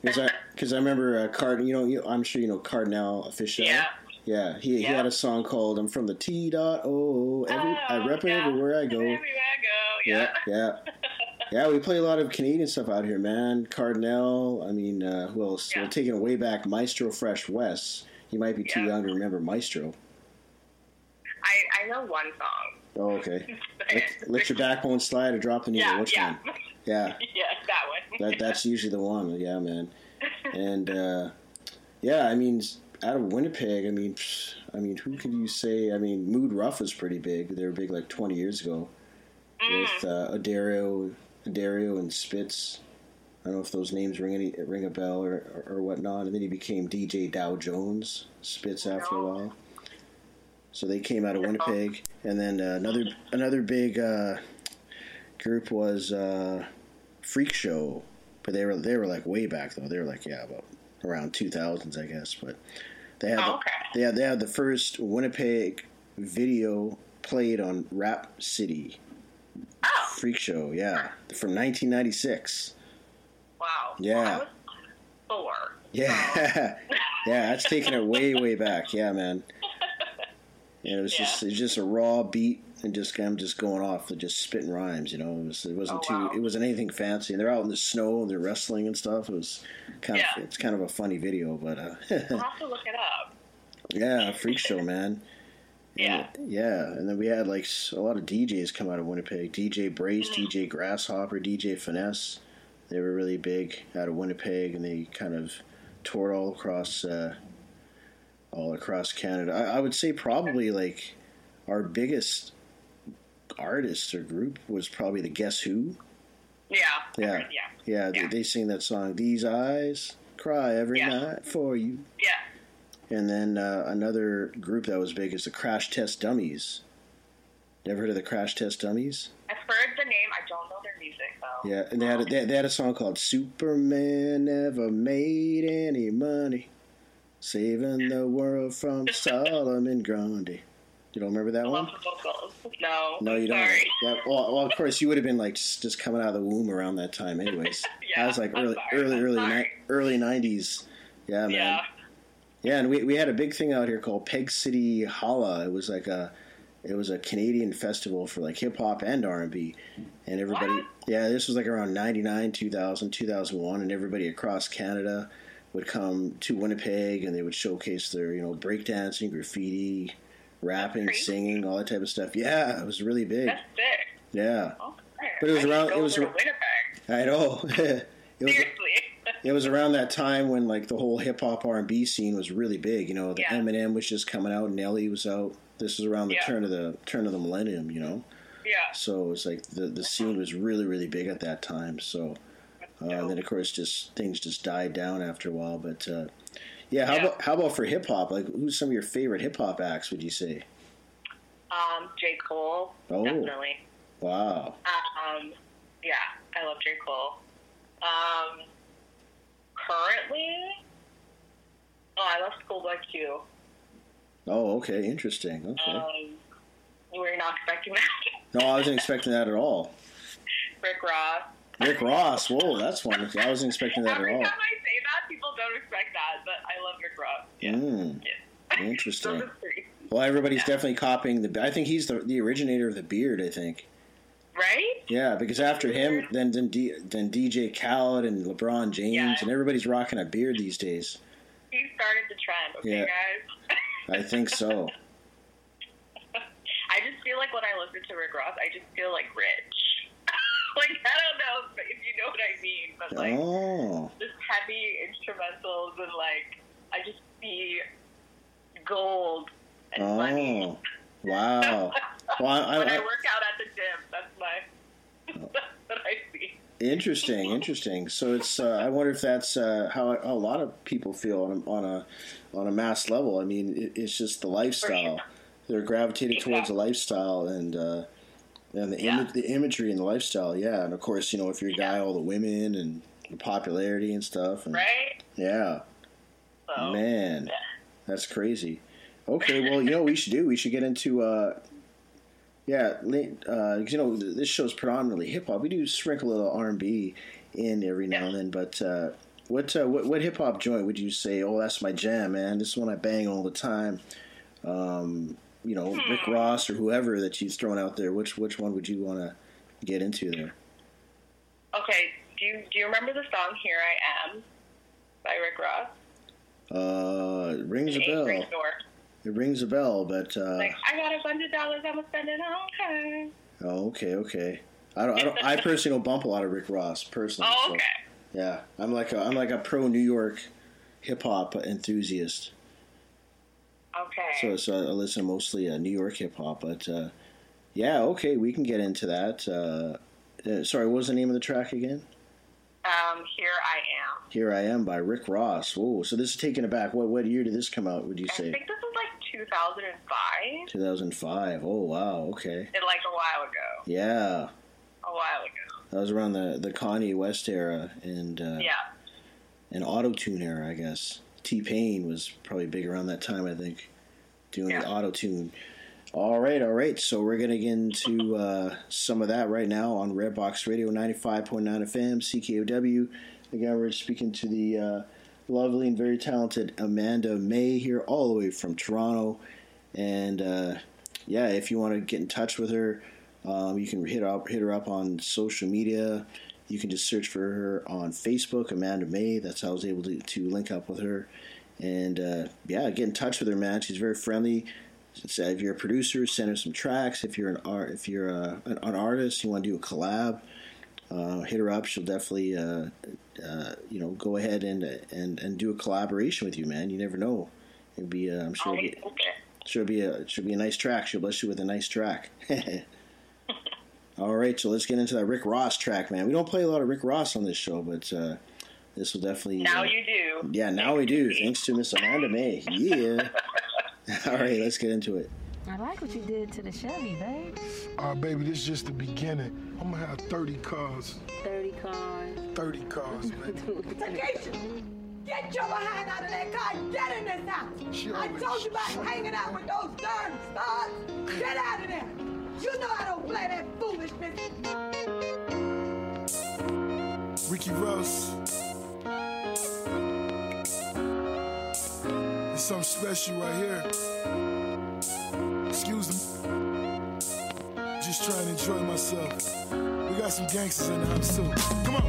Because I, 'cause I remember uh, Card. You know, you, I'm sure you know Kardinal Offishall. Yeah. Yeah, he, he had a song called "I'm from the T dot oh." Every, I Oh, rep yeah. everywhere I go. Everywhere I go, Yeah, yeah. yeah. Yeah, we play a lot of Canadian stuff out here, man. Cardinal, I mean, uh, who else? Yeah. We're taking it way back. Maestro Fresh Wes. You might be too Yeah. young to remember Maestro. I, I know one song. Oh, okay. Let, let your backbone slide or drop the needle. Yeah, Which yeah. one? Yeah, yeah, that one. that, that's usually the one. Yeah, man. And uh, yeah, I mean, out of Winnipeg, I mean, I mean, who could you say? I mean, Mood Ruff was pretty big. They were big like 20 years ago with uh, Odario, Odario and Spitz. I don't know if those names ring any ring a bell or, or, or whatnot. And then he became DJ Dow Jones, Spitz after a while. So they came out of Winnipeg, and then uh, another another big uh, group was uh, Freak Show, but they were they were like way back though. They were like yeah, about around two thousands, I guess. But they had Oh, the, okay. they had they had the first Winnipeg video played on Rap City Oh, Freak Show, yeah, from 1996. wow. Yeah. Well, four. Yeah, yeah, that's taking it way, way back. Yeah, man. And it was Yeah. just, it's just a raw beat, and just I'm just going off, and just spitting rhymes. You know, it was, it wasn't Oh, too, wow. it wasn't anything fancy. And they're out in the snow, and they're wrestling and stuff. It was kind of, it's kind of a funny video, but uh, have to look it up. yeah, freak show, man. Yeah. Yeah, and then we had like a lot of DJs come out of Winnipeg. DJ Brace, Mm-hmm. DJ Grasshopper, DJ Finesse. They were really big out of Winnipeg, and they kind of toured all across, uh, all across Canada. I, I would say probably like our biggest artist or group was probably the Guess Who. Yeah. Yeah. Yeah. Yeah, Yeah. They, they sing that song. These eyes cry every Yeah. night for you. Yeah. And then uh, another group that was big is the Crash Test Dummies. Never heard of the Crash Test Dummies? I've heard the name. I don't know their music though. Yeah, and they had a, they, they had a song called "Superman Never Made Any Money, Saving the World from Solomon Grundy." You don't remember that one? Love. No. No, you don't. Yeah, well, well, of course, you would have been like just, just coming out of the womb around that time, anyways. Yeah, I was like I'm early, sorry, early, I'm early, ni- early '90s. Yeah, man. Yeah. Yeah, and we, we had a big thing out here called Peg City Holla. It was like a it was a Canadian festival for like hip hop and R and B, and everybody. What? Yeah, this was like around '99, 2000, 2001, and everybody across Canada would come to Winnipeg and they would showcase their you know breakdancing, graffiti, rapping, Crazy. singing, all that type of stuff. Yeah, it was really big. That's sick. Yeah. But it was I around- it was. I know. it was Seriously. it was around that time when like the whole hip hop R and B scene was really big. You know, the Yeah. Eminem was just coming out, Nelly was out. This was around the Yeah. turn of the turn of the millennium. You know, yeah. so it was like the the scene was really really big at that time. So uh, and then of course just things just died down after a while. But uh, yeah, how Yeah. about how about for hip hop? Like, who's some of your favorite hip hop acts? Would you say? Um, J. Cole. Oh. Definitely. Wow. Um, yeah, I love J. Cole. Um, currently, oh, I love Schoolboy Q. Oh, okay, interesting. Okay. Um, you were not expecting that. No, I wasn't expecting that at all. Rick Ross. Rick Ross. Whoa, that's wonderful. I wasn't expecting that Every at all. time I say that, don't expect that, but I love Rick Ross. Yeah. Mm, yeah. interesting. Those are three. Well, everybody's definitely copying the. I think he's the the originator of the beard. I think. Right? Yeah, because after him, then then, D, then DJ Khaled and LeBron James Yeah. and everybody's rocking a beard these days. He started the trend, okay, Yeah. guys? I think so. I just feel like when I listen to Rick Ross, I just feel like rich. Like I don't know if you know what I mean, but like oh, just heavy instrumentals and like I just see gold and money. oh, wow. Well, I, when I, work out at the gym, that's my that's what I see. interesting, interesting. So it's. Uh, I wonder if that's uh, how, how a lot of people feel on a on a, on a mass level. I mean, it, it's just the lifestyle. sure. They're gravitated towards the lifestyle and. Uh, and the, Yeah. image, the imagery and the lifestyle, yeah, and of course, you know, if you're a guy, all the women and the popularity and stuff, and Right? yeah, So man, yeah. that's crazy. Okay, well, you know, what we should do. We should get into, uh, yeah, late, uh, you know, th- this show's predominantly hip hop. We do sprinkle a little R and B in every now and then, but uh, what uh, what, what hip hop joint would you say? Oh, that's my jam, man. This is one I bang all the time. Um, you know, Rick Hmm. Ross or whoever that you've thrown out there. Which which one would you want to get into there? Okay, do you do you remember the song "Here I Am" by Rick Ross? Uh, it rings a bell. It rings a bell, but uh, Like I got a hundred dollars, I'ma spend it on her. oh, okay, okay. I don't, I don't, I personally don't bump a lot of Rick Ross personally. Oh, so, okay. yeah, I'm like a, I'm like a pro New York hip hop enthusiast. Okay. So, so I listen mostly uh, New York hip hop, but uh, yeah, okay, we can get into that. Uh, uh, sorry, what was the name of the track again? um, here I am. Here I Am by Rick Ross. Whoa, so this is taking it back. What what year did this come out? Would you I say I think this was like 2005. 2005? Oh wow, okay, It, like a while ago. yeah, A while ago. that was around the the Kanye West era and uh, Yeah. and auto tune era, I guess. T Pain was probably big around that time, I think, doing the auto tune. All right, all right. So we're gonna get into uh, some of that right now on Redbox Radio, ninety-five point nine FM, CKUW. Again, we're speaking to the uh, lovely and very talented Amanda Mae here, all the way from Toronto. And uh, yeah, if you want to get in touch with her, um, you can hit up hit her up on social media. You can just search for her on Facebook, Amanda Mae. That's how I was able to, to link up with her. And uh, yeah, get in touch with her, man. She's very friendly. So if you're a producer, send her some tracks. If you're an art, if you're a, an, an artist, you want to do a collab, uh, hit her up. She'll definitely, uh, uh, you know, go ahead and and and do a collaboration with you, man. You never know. It'd be, uh, I'm sure, it'd be, okay. should be a should be a nice track. She'll bless you with a nice track. All right, so let's get into that Rick Ross track, man. We don't play a lot of Rick Ross on this show, but uh, this will definitely. Now uh, you do. Yeah, now we do. Thanks to Miss Amanda Mae. Yeah. All right, let's get into it. I like what you did to the Chevy, babe. Uh, baby, this is just the beginning. I'm gonna have 30 cars. 30 cars. 30 cars, man. Get your behind out of that car and get in this house. She I told you about hanging out with those darn stars. Get out of there. You know I don't play that foolishness. Ricky Ross. It's something special right here. Excuse me. Just trying to enjoy myself. We got some gangsters in the house too. Come on.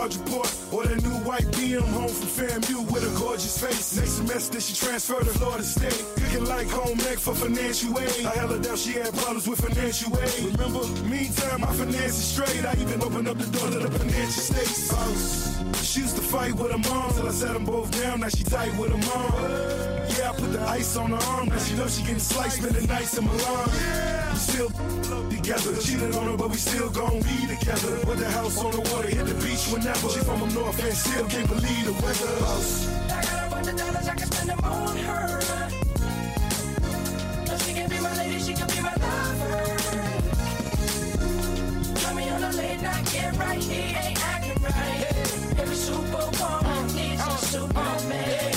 Quadruport or the new white BM home from FAMU with a gorgeous face. Next semester, she transferred to Florida State. Cooking like home ec for financial aid. I her down, she had problems with financial aid. Remember, meantime, my finances straight. I even opened up the door to the financial states. She used to fight with her mom till I sat them both down. Now she tight with her mom. Put the ice on her arm. Now she knows she getting sliced, spending nights in Milan. We still together. Cheated on her, but we still gon' be together. Put the house on the water, hit the beach whenever. She from up north and still can't believe the weather. I got a bunch of dollars, I can spend them on her. No, she can be my lady, she can be my lover. Call me on a late night, get right, he ain't acting right. Every superwoman needs a superman.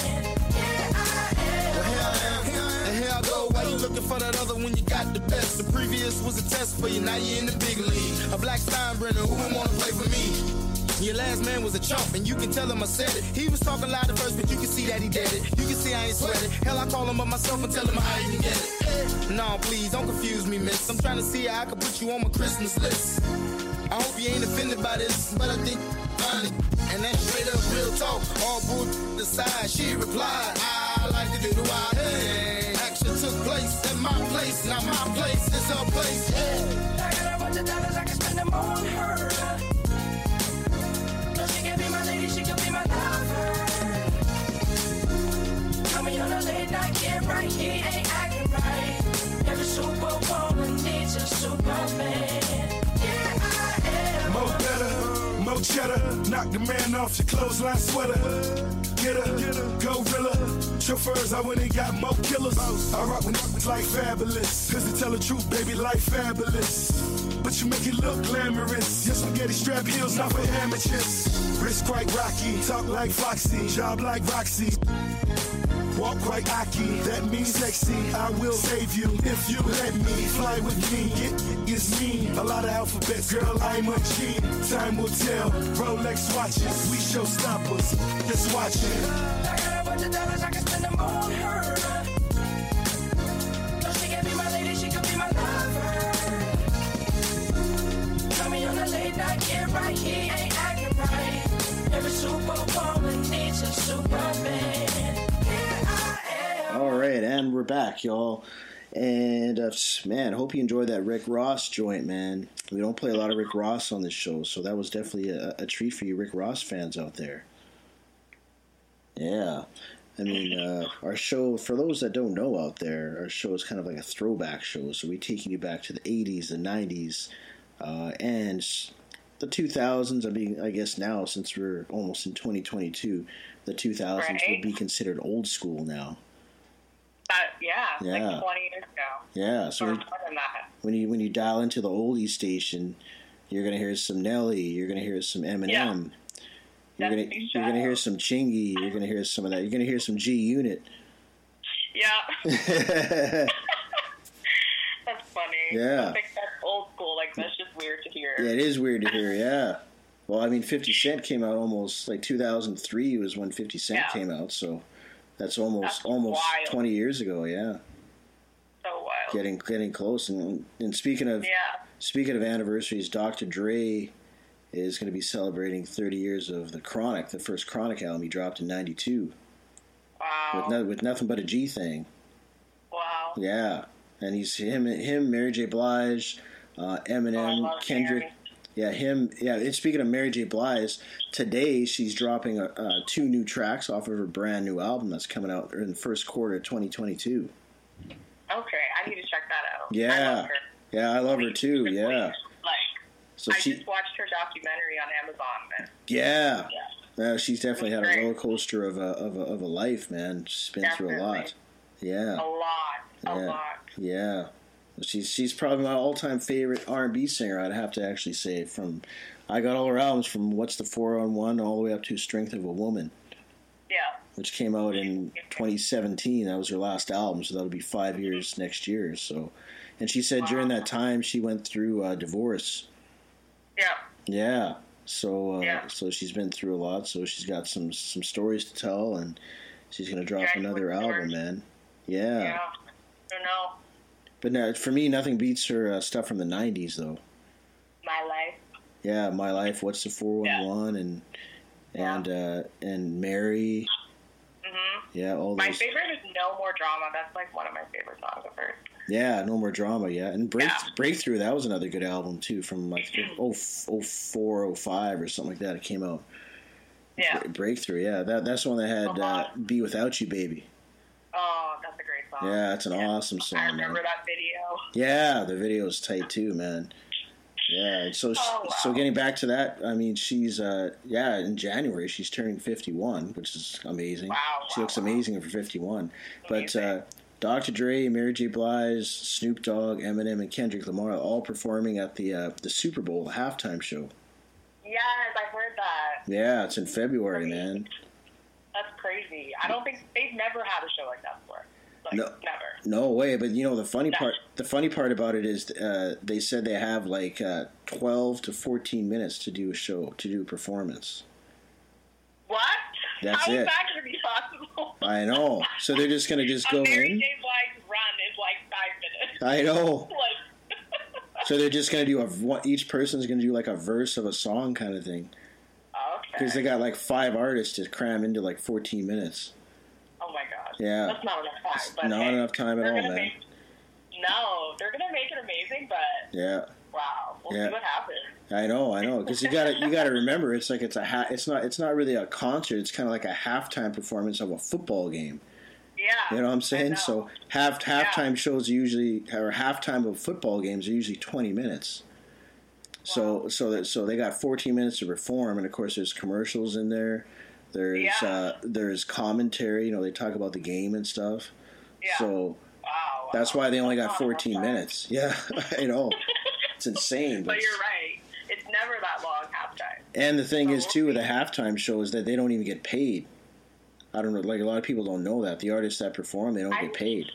For that other when you got the best? The previous was a test for you, now you're in the big league. A black Steinbrenner, who would wanna play for me? Your last man was a chump, and you can tell him I said it. He was talking loud at first, but you can see that he did it. You can see I ain't sweating. Hell, I call him up myself and tell him I even get it. No, please, don't confuse me, miss. I'm trying to see how I can put you on my Christmas list. I hope you ain't offended by this, but I think funny. And that's straight up real talk. All bull aside, she replied, I like to do the wild thing. Action took place at my place, not my place, it's her place. Yeah. I got a bunch of dollars, I can spend them on her. No, she can be my lady, she can be my lover. Call me on a late night, get right, he ain't acting right. Every superwoman needs a superman. Yeah, I am. Mo better, mo cheddar. Knock the man off your clothesline sweater. Get her, get gorilla. Chauffeurs, I went and got mo killers. I rock when it's like fabulous. Cause to tell the truth, baby, life fabulous. But you make it look glamorous. Your spaghetti strap heels, not for amateurs. Wrist quite rocky, talk like Foxy, job like Roxy. Walk quite aki, that means sexy. I will save you if you let me fly with me. It is me, a lot of alphabets, girl. I'm a G. Time will tell. Rolex watches, we show stoppers. Just watch it. I got a bunch of dollars, I can spend them on her. No, she can be my lady, she can be my lover. Call me on a late night, get right, he ain't acting right. Every superwoman needs a superman. Yeah, I am. All right, and we're back, y'all. And uh, man, hope you enjoyed that Rick Ross joint, man. We don't play a lot of Rick Ross on this show, so that was definitely a, a treat for you Rick Ross fans out there. Yeah. I mean, uh, our show, for those that don't know out there, our show is kind of like a throwback show. So we're taking you back to the 80s, the 90s, uh, and the 2000s. I mean, I guess now, since we're almost in 2022, the 2000s Right. would be considered old school now. Yeah, Yeah. like 20 years ago. Yeah, so when- more than that. when you when you dial into the oldie station, you're gonna hear some Nelly, you're gonna hear some Eminem, you're gonna you're gonna hear some Chingy, you're gonna hear some of that, you're gonna hear some G Unit. Yeah. yeah, That's funny. Yeah. I think that's old school. Like, that's just weird to hear. Yeah, it is weird to hear. Yeah. Well, I mean, Fifty Cent came out almost like 2003 was when Fifty Cent Yeah. came out, so that's almost That's almost wild. 20 years ago. Yeah, So wild. getting getting close. And and speaking of Yeah. Speaking of anniversaries, Dr. Dre is going to be celebrating 30 years of the Chronic, the first Chronic album he dropped in '92, Wow. with, no, with nothing but a G thing. wow. Yeah, and he's him, him, Mary J. Blige, uh, Oh, Eminem, love Kendrick. Mary. Yeah, him. Yeah, and speaking of Mary J. Blige, today she's dropping uh, uh, two new tracks off of her brand new album that's coming out in the first quarter of 2022. Okay, I need to check that out. I Yeah. her. Yeah, I love her too. Yeah. Like, So I she, just watched her documentary on Amazon. Yeah, yeah. Uh, she's definitely had a roller coaster of a of a, of a life, man. She's been through a lot. Yeah, A lot. A yeah, lot. yeah. She's she's probably my all time favorite R and B singer. I'd have to actually say from. I got all her albums from What's the Four on One all the way up to Strength of a Woman, Yeah. which came out in 2017. That was her last album, so that'll be five years next year. So, and she said during that time she went through uh, divorce. Yeah. Yeah. So uh, Yeah. so she's been through a lot. So she's got some some stories to tell, and she's gonna drop Yeah, another album, man. Yeah. Yeah. I don't know. But no, for me, nothing beats her uh, stuff from the '90s, though. My life. Yeah, my life. What's the four one one and and uh, and Mary. hmm Yeah, all My those. favorite is No More Drama. That's like one of my favorite songs of hers. Yeah, no more drama. Yeah, and break Yeah. breakthrough. That was another good album too, from like oh oh four oh five or something like that. It came out. Yeah. Bre- Breakthrough. Yeah, that that's the one that had uh, "Be Without You, Baby." Oh, that's a great song. Yeah, it's an awesome I song, man. remember that video. Yeah, the video's tight too, man. Yeah, so Oh, so getting back to that, I mean, she's uh yeah, in January she's turning 51, which is amazing. Wow, she wow, looks amazing for 51. But uh Dr. Dre, Mary J. Blige, Snoop Dogg, Eminem, and Kendrick Lamar all performing at the uh, the Super Bowl halftime show. Yes, I've heard that. Yeah, it's in February, man. That's crazy. I don't think they've never had a show like that before. Like, No. never. No way, but you know the funny part. The funny part about it is, uh, they said they have like uh, twelve to fourteen minutes to do a show, to do a performance. What? That's How is it. that going to be possible? I know. So they're just gonna just a go Mary in. Blige's run is like five minutes. I know. like, So they're just gonna do a. Each person's gonna do like a verse of a song kind of thing. Because they got like five artists to cram into like fourteen minutes. oh my god. Yeah. That's not enough time. But Not hey, enough time at all, man. Make, no, they're going to make it amazing, but Yeah, wow. We'll Yeah. see what happens. I know, I know. Because you gotta you gotta remember, it's like it's a ha- it's not it's not really a concert. It's kind of like a halftime performance of a football game. Yeah. You know what I'm saying? So half halftime shows are usually or halftime of football games are usually 20 minutes. So so that so they got 14 minutes to perform, and of course there's commercials in there. There's Yeah. uh, there's commentary. You know they talk about the game and stuff. Yeah. So wow. that's why they only got That's not enough 14 minutes. Yeah, I know. It's insane. But you're right. It's never that long halftime. And the thing So is, too, with the halftime show is that they don't even get paid. I don't know, like a lot of people don't know that the artists that perform they don't I- get paid.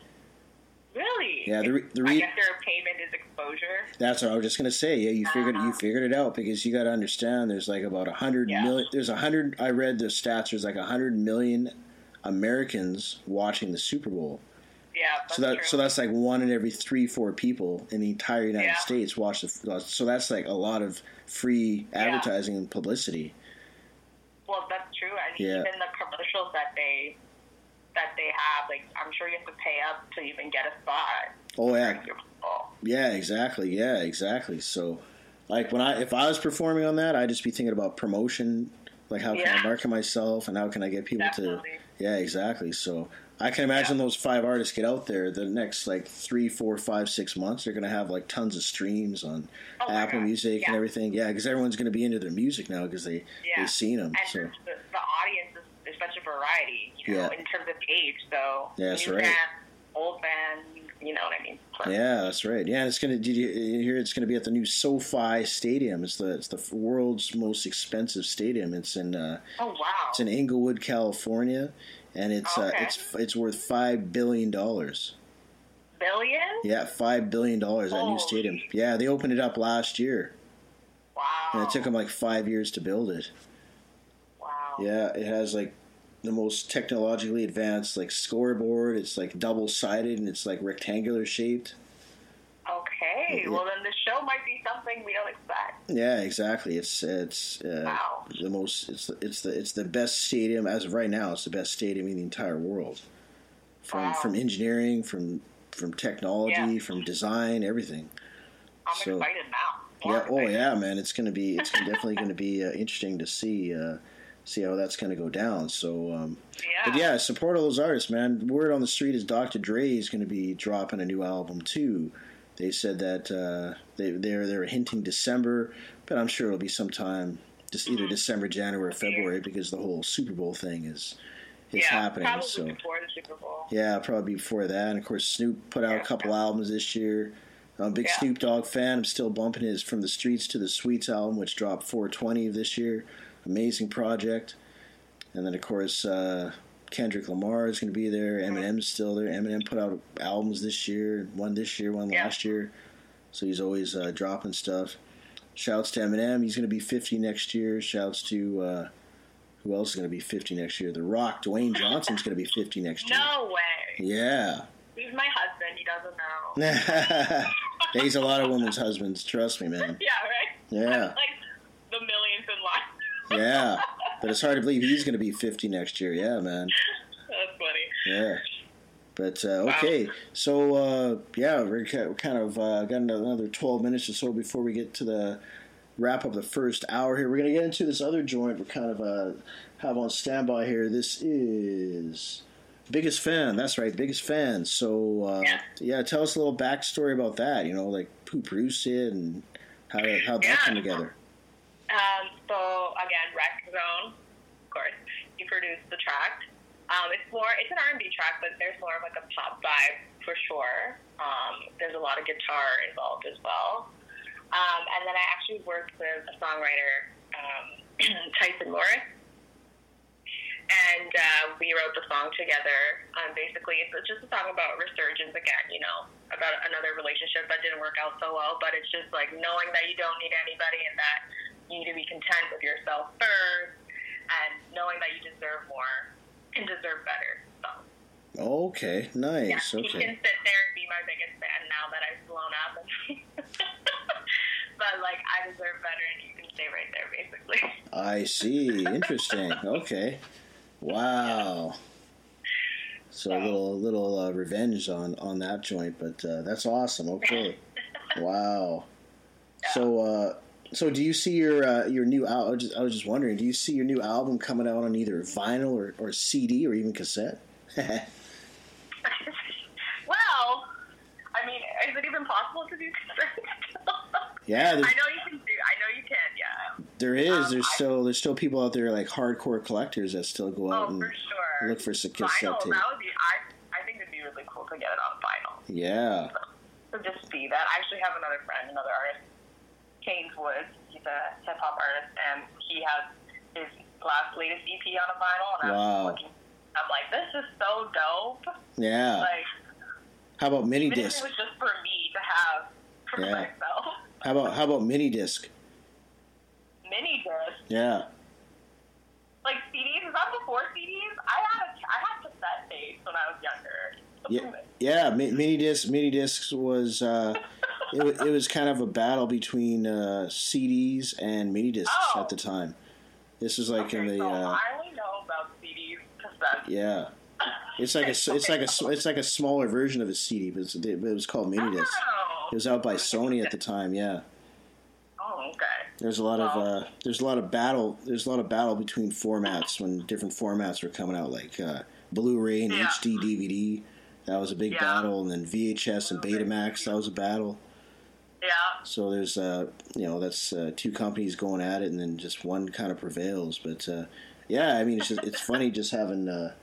Yeah, the re- the I re- guess their payment is exposure. That's what I was just gonna say. Yeah, you figured you uh-huh. figured it out because you got to understand. There's like about a hundred Yeah. million. There's a hundred. I read the stats. There's like a hundred million Americans watching the Super Bowl. Yeah, so that true. so that's like one in every three four people in the entire United Yeah. States watch the. Uh, so that's like a lot of free advertising and publicity. well, that's true. And Yeah. even the commercials that they that they have, like I'm sure you have to pay up to even get a spot. Oh yeah, during Super Bowl. Yeah, exactly. Yeah, exactly. So, like when I if I was performing on that, I'd just be thinking about promotion, like how can Yeah. I market myself and how can I get people Definitely. to. Yeah, exactly. So I can imagine those five artists get out there the next like three, four, five, six months. They're gonna have like tons of streams on Oh Apple God. Music and everything. Yeah, because everyone's gonna be into their music now because they Yeah. they've seen them. And So the, the audience is, is such a variety, you know, Yeah. in terms of age. So Yeah, that's right. band, old band, you know what I mean? So- Yeah, that's right. Yeah, it's gonna. Did you you hear? It's gonna be at the new SoFi Stadium. It's the it's the world's most expensive stadium. It's in uh, Oh wow. it's in Inglewood, California, and it's uh, it's it's worth five billion dollars. Billion? Yeah, five billion dollars that new stadium. Yeah, they opened it up last year, Wow. and it took them like five years to build it. Wow. Yeah, it has like the most technologically advanced like scoreboard. It's like double sided and it's like rectangular shaped. Okay. Well, then the show might be something we don't expect. Yeah, exactly. It's it's uh, Wow. the most. It's it's the it's the best stadium as of right now. It's the best stadium in the entire world. From Wow. from engineering, from from technology, Yeah. from design, everything. I'm So- excited now. More yeah. Oh yeah, man. It's gonna be. It's definitely gonna be uh, interesting to see. Uh, see how that's gonna go down. So. Um, Yeah. But yeah, support all those artists, man. Word on the street is Dr. Dre is going to be dropping a new album too. they said that uh, they they're they were hinting December, but I'm sure it'll be sometime just either December, January, or February because the whole Super Bowl thing is is yeah, happening. probably So before the Super Bowl. yeah, probably before that. And of course, Snoop put out a couple albums this year. I'm a big Yeah. Snoop Dogg fan. I'm still bumping his "From the Streets to the Suites" album, which dropped 420 this year. Amazing project. And then of course, uh, Kendrick Lamar is going to be there. Eminem's still there. Eminem put out albums this year, one this year, one Yeah. last year. So he's always uh, dropping stuff. Shouts to Eminem. He's going to be 50 next year. Shouts to uh, who else is going to be 50 next year? The Rock. Dwayne Johnson's going to be 50 next year. No way. Yeah. He's my husband. He doesn't know. He's a lot of women's husbands. Trust me, man. yeah, right. Yeah. like the millions in line. Yeah. But it's hard to believe he's going to be 50 next year. Yeah, man. That's funny. Yeah. But uh, okay, so uh, yeah, we're kind of uh, got another twelve minutes or so before we get to the wrap up the first hour here. We're gonna get into this other joint. We're kind of uh, have on standby here. This is biggest fan. That's right, biggest fan. So uh, Yeah. yeah, tell us a little backstory about that. You know, like who produced it and how how that Yeah. come together. Um, so again, Rec Zone, of course, he produced the track. Um, it's more, it's an R&B track, but there's more of like a pop vibe for sure. Um, there's a lot of guitar involved as well. Um, and then I actually worked with a songwriter, um, Tyson Morris, and uh, we wrote the song together. Um, basically, it's just a song about resurgence again, you know, about another relationship that didn't work out so well. But it's just like knowing that you don't need anybody and that you need to be content with yourself first, and knowing that you deserve more and deserve better. So Okay, yeah, nice. he can Okay, sit there and be my biggest fan now that I've blown up. but like, I deserve better, and you can stay right there, basically. I see. Interesting. Okay. Wow. So a little little uh, revenge on on that joint, but uh, that's awesome. Okay. Wow. So uh, so do you see your uh, your new album? I was, just, I was just wondering, do you see your new album coming out on either vinyl or, or CD or even cassette? well, I mean, is it even possible to do cassette? Yeah, I know you can do. I know you can. Yeah. there is. Um, There's I- still there's still people out there like hardcore collectors that still go out Oh, and for sure. look for some cassette Vinyl. tape. That would be. I. I think it'd be really cool to get it on vinyl. Yeah. So just see that. I actually have another friend, another artist, Keynes Woods. He's a hip hop artist, and he has his last latest EP on a vinyl. And Wow. was looking. I'm like, this is so dope. Yeah. Like, How about mini disc? it was just for me to have for Yeah. myself. How about how about mini disc? Mini disc. Yeah. Like CDs? Is that before CDs? I had a, I had cassette tapes when I was younger. Yeah, yeah, mini disc, mini discs was uh, it, wa- it was kind of a battle between uh, CDs and mini discs Oh. at the time. This was like in the so uh, I only know about CDs, cassettes. yeah. It's like a it's like a it's like a smaller version of a CD, but, it was called mini disc. Oh. It was out by Sony at the time. Yeah. Oh, okay. There's a lot of uh, there's a lot of battle there's a lot of battle between formats when different formats were coming out like uh, Blu-ray and Yeah. HD DVD. That was a big Yeah. battle, and then VHS and Betamax. That was a battle. Yeah. So there's uh, you know that's uh, two companies going at it, and then just one kind of prevails. But uh, yeah, I mean it's just, it's funny just having uh,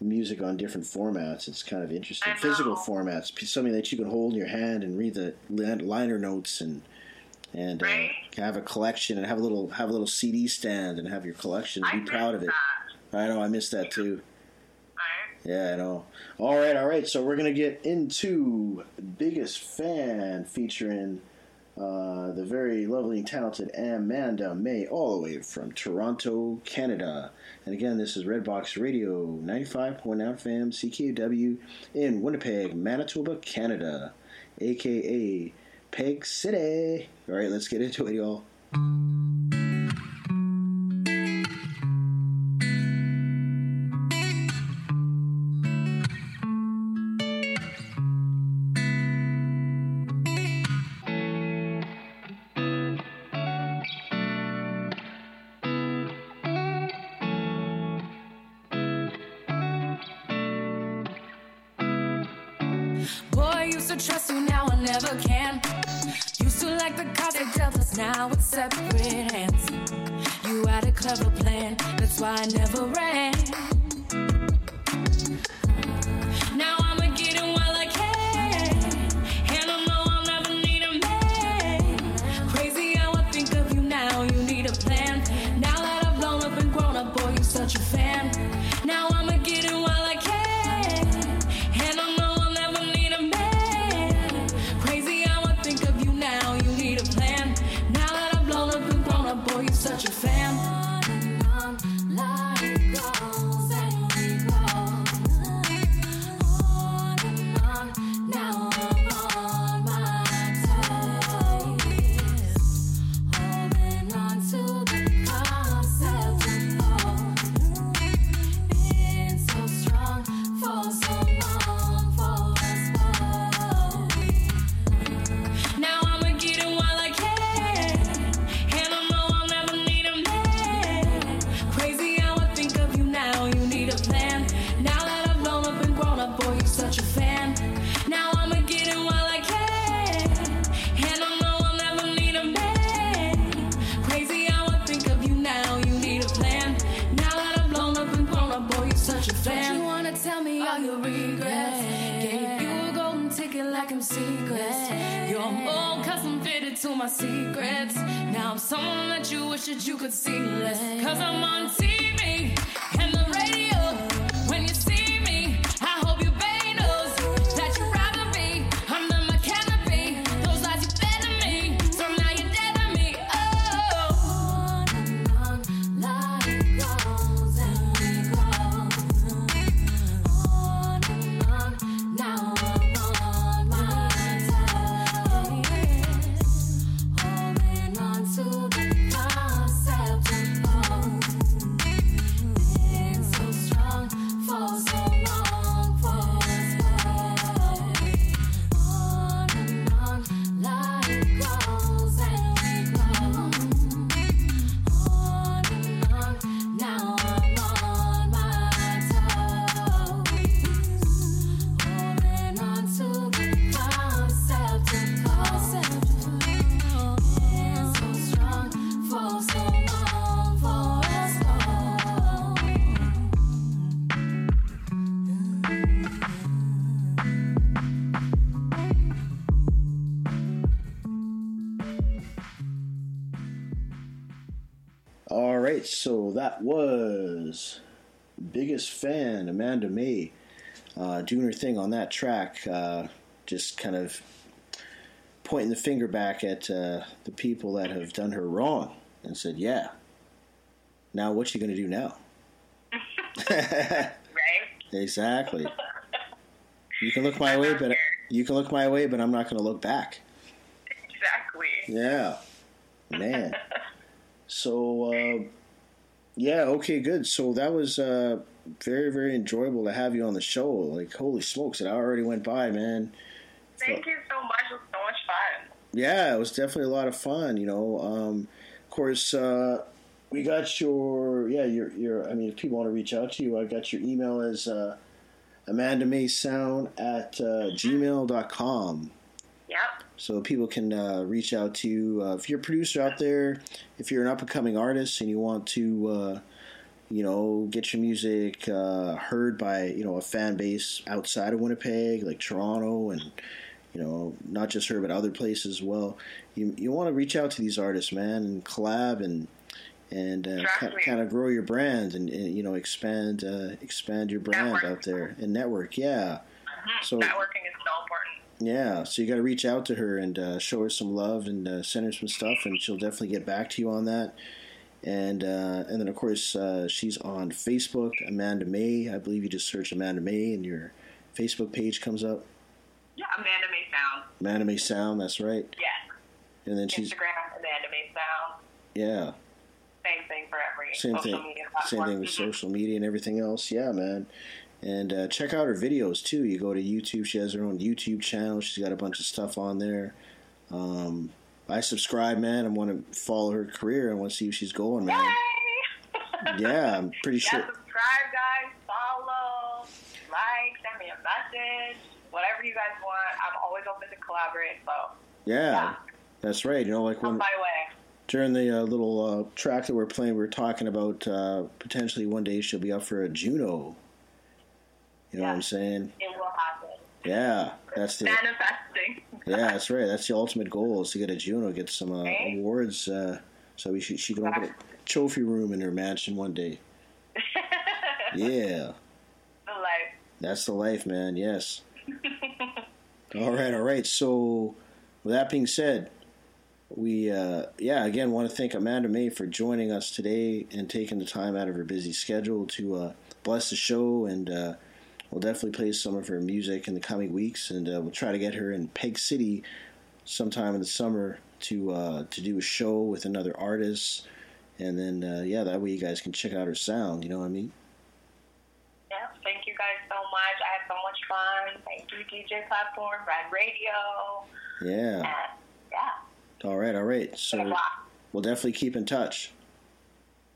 music on different formats. It's kind of interesting. Physical formats, something that you can hold in your hand and read the liner notes and and uh, have a collection and have a little have a little CD stand and have your collection I and be proud of it. that. I know I miss that too. Yeah, I know. All right, all right. So we're gonna get into biggest fan featuring uh, the very lovely and talented Amanda Mae, all the way from Toronto, Canada. And again, this is Redbox Radio, ninety-five point nine FM, CKUW in Winnipeg, Manitoba, Canada, aka Peg City. All right, let's get into it, y'all. Boy, used to trust you, now I never can. Used to like the cards they dealt us, now it's separate hands. You had a clever plan, that's why I never ran. Biggest fan Amanda Mae uh, doing her thing on that track, uh, just kind of pointing the finger back at uh, the people that have done her wrong and said, "Yeah, now what's she going to do now?" Right? exactly. You can look my way, but you can look my way, but I'm not going to look back. Exactly. Yeah, man. So, uh, yeah, okay, good. So that was uh, very, very enjoyable to have you on the show. Like, holy smokes, it already went by, man. Thank you so much. It was so much fun. Yeah, it was definitely a lot of fun. You know, um, of course, uh, we got your yeah, your your. I mean, if people want to reach out to you, I've got your email as uh, Amanda Mae Sound at uh, gmail.com. Yep. So people can uh, reach out to you. Uh, if you're a producer out there, if you're an up and coming artist and you want to, uh, you know, get your music uh, heard by you know a fan base outside of Winnipeg, like Toronto, and you know not just her but other places as well. You you want to reach out to these artists, man, and collab and and uh, kind of grow your brand and, and you know expand uh, expand your brand Network. out there and network. Yeah. So- Networking is so important. Yeah, so you got to reach out to her and uh, show her some love and uh, send her some stuff, and she'll definitely get back to you on that. And uh, and then of course uh, she's on Facebook, Amanda Mae. I believe you just search Amanda Mae, and your Facebook page comes up. Yeah, Amanda Mae Sound. Amanda Mae Sound, that's right. Yes. And then she's Instagram, Amanda Mae Sound. yeah, Same thing for every same thing, same thing with social media and everything else. Yeah, man. And uh, check out her videos too. You go to YouTube; she has her own YouTube channel. She's got a bunch of stuff on there. Um, I subscribe, man. I want to follow her career. I want to see where she's going, man. Yay! Yeah, I'm pretty Yeah, sure. subscribe, guys. Follow, like, send me a message. Whatever you guys want. I'm always open to collaborate. So Yeah, that's right. You know, like when my way. during the uh, little uh, track that we're playing, we were talking about uh, potentially one day she'll be up for a Juno. You know what I'm saying? It will happen. Yeah, that's the Manifesting. Yeah, that's right. That's the ultimate goal is to get a Juno, get some uh, Right. awards. Uh, so we should, she can open a trophy room in her mansion one day. yeah, The life. that's the life, man. Yes. all right, all right. So, with that being said, we uh, yeah again want to thank Amanda Mae for joining us today and taking the time out of her busy schedule to uh, bless the show and. We'll definitely play some of her music in the coming weeks, and uh, we'll try to get her in Peg City sometime in the summer to uh, to do a show with another artist, and then uh, yeah, that way you guys can check out her sound. You know what I mean? Yeah, thank you guys so much. I had so much fun. Thank you, DJ Platform, Rad Radio. Yeah. And yeah, All right, all right. So we'll definitely keep in touch.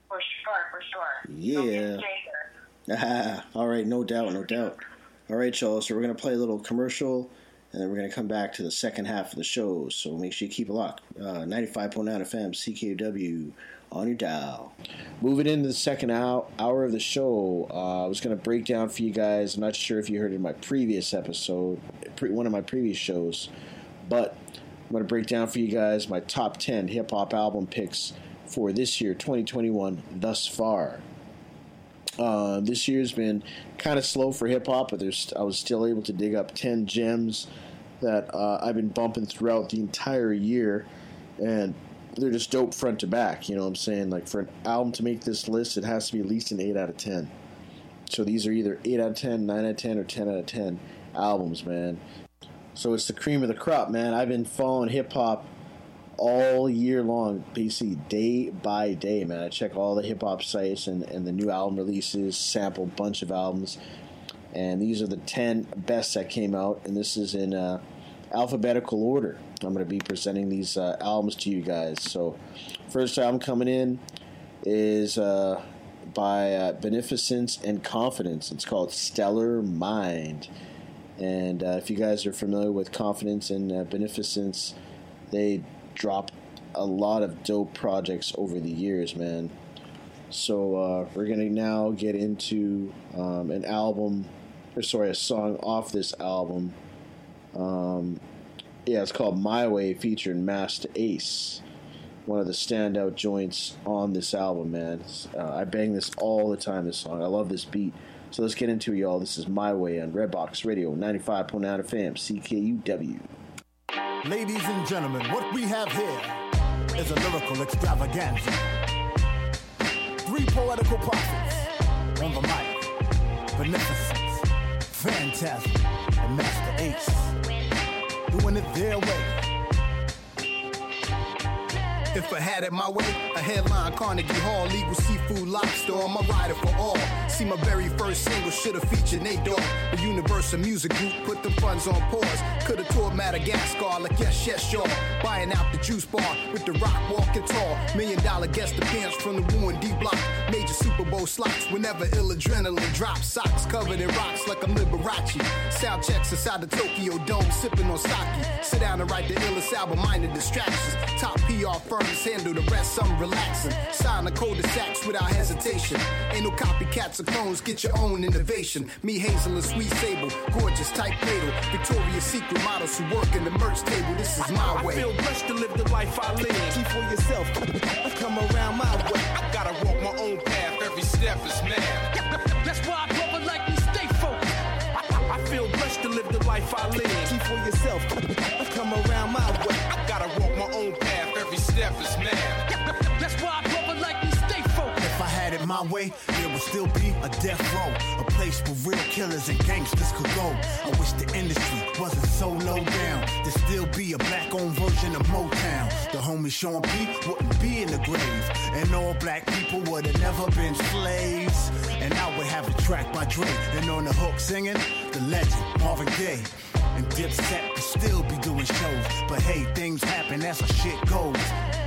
For sure, for sure. Yeah. Jager. all right, no doubt, no doubt. All right, y'all. So we're gonna play a little commercial, and then we're gonna come back to the second half of the show. So make sure you keep it locked. Uh, Ninety-five point nine FM, CKUW, on your dial. Moving into the second hour, of the show, uh, I was gonna break down for you guys. I'm not sure if you heard in my previous episode, pre- one of my previous shows, but I'm gonna break down for you guys my top ten hip hop album picks for this year, 2021, thus far. Uh, this year's been kind of slow for hip hop, but there's I was still able to dig up ten gems that uh, I've been bumping throughout the entire year, and they're just dope front to back. You know what I'm saying? Like for an album to make this list, it has to be at least an eight out of ten. So these are either eight out of 10, 9 out of ten, or ten out of ten albums, man. So it's the cream of the crop, man. I've been following hip hop all year long, basically day by day, man. I check all the hip hop sites and, and the new album releases, sample bunch of albums. And these are the 10 best that came out, and this is in uh, alphabetical order. I'm going to be presenting these uh, albums to you guys. So, first album coming in is uh, by uh, Beneficence and Confidence. It's called Stellar Mind. And uh, if you guys are familiar with Confidence and uh, Beneficence, they dropped a lot of dope projects over the years, man. So uh, we're gonna now get into um, an album, or sorry, a song off this album. Um, yeah, it's called "My Way" featuring Masta Ace, one of the standout joints on this album, man. Uh, I bang this all the time. This song, I love this beat. So let's get into it, y'all. This is "My Way" on Redbox Radio, ninety-five point nine FM, CKUW. Ladies and gentlemen, what we have here is a lyrical extravaganza. Three poetical prophets on the mic. Beneficence, Phantasm, and Masta Ace. Doing it their way. If I had it my way, a headline Carnegie Hall, legal seafood lobster on my rider for all. See my very first single should've featured Nate Dogg. The Universal Music Group put the funds on pause. Could've toured Madagascar like yes, yes, y'all. Buying out the juice bar with the rock walking tall. Million dollar guest appearance from the ruined D block. Major Super Bowl slots whenever ill adrenaline drops. Socks covered in rocks like I'm Liberace. Sound checks inside the Tokyo Dome, sipping on sake. Sit down and write the illest album, minor distractions. Top PR firms handle the rest, I'm relaxing. Sign the cul-de-sacs without hesitation. Ain't no copycats or clones, get your own innovation. Me, Hazel, and Sweet Sable, gorgeous type fatal. Victoria's Secret models who work in the merch table. This is my way. I feel blessed to live the life I live. Keep for yourself. Come around my way. I gotta walk my own path. Every step is mad. That's why I brother like me stay focused. I, I feel blessed to live the life I live. For yourself. Come around my way. I gotta walk my own path. Every step is mad. That's why I brother like me stay focused. If I had it my way, there would still be a death row, a place where real killers and gangsters could go. I wish the industry wasn't so low down. There'd still be a black-owned version of Motown. The homie Sean P wouldn't be in the grave, and all black people would have never been slaves. And I would have a track by Dre, and on the hook singing, the legend Marvin Gaye. And Dipset could still be doing shows. But hey, things happen, that's how shit goes.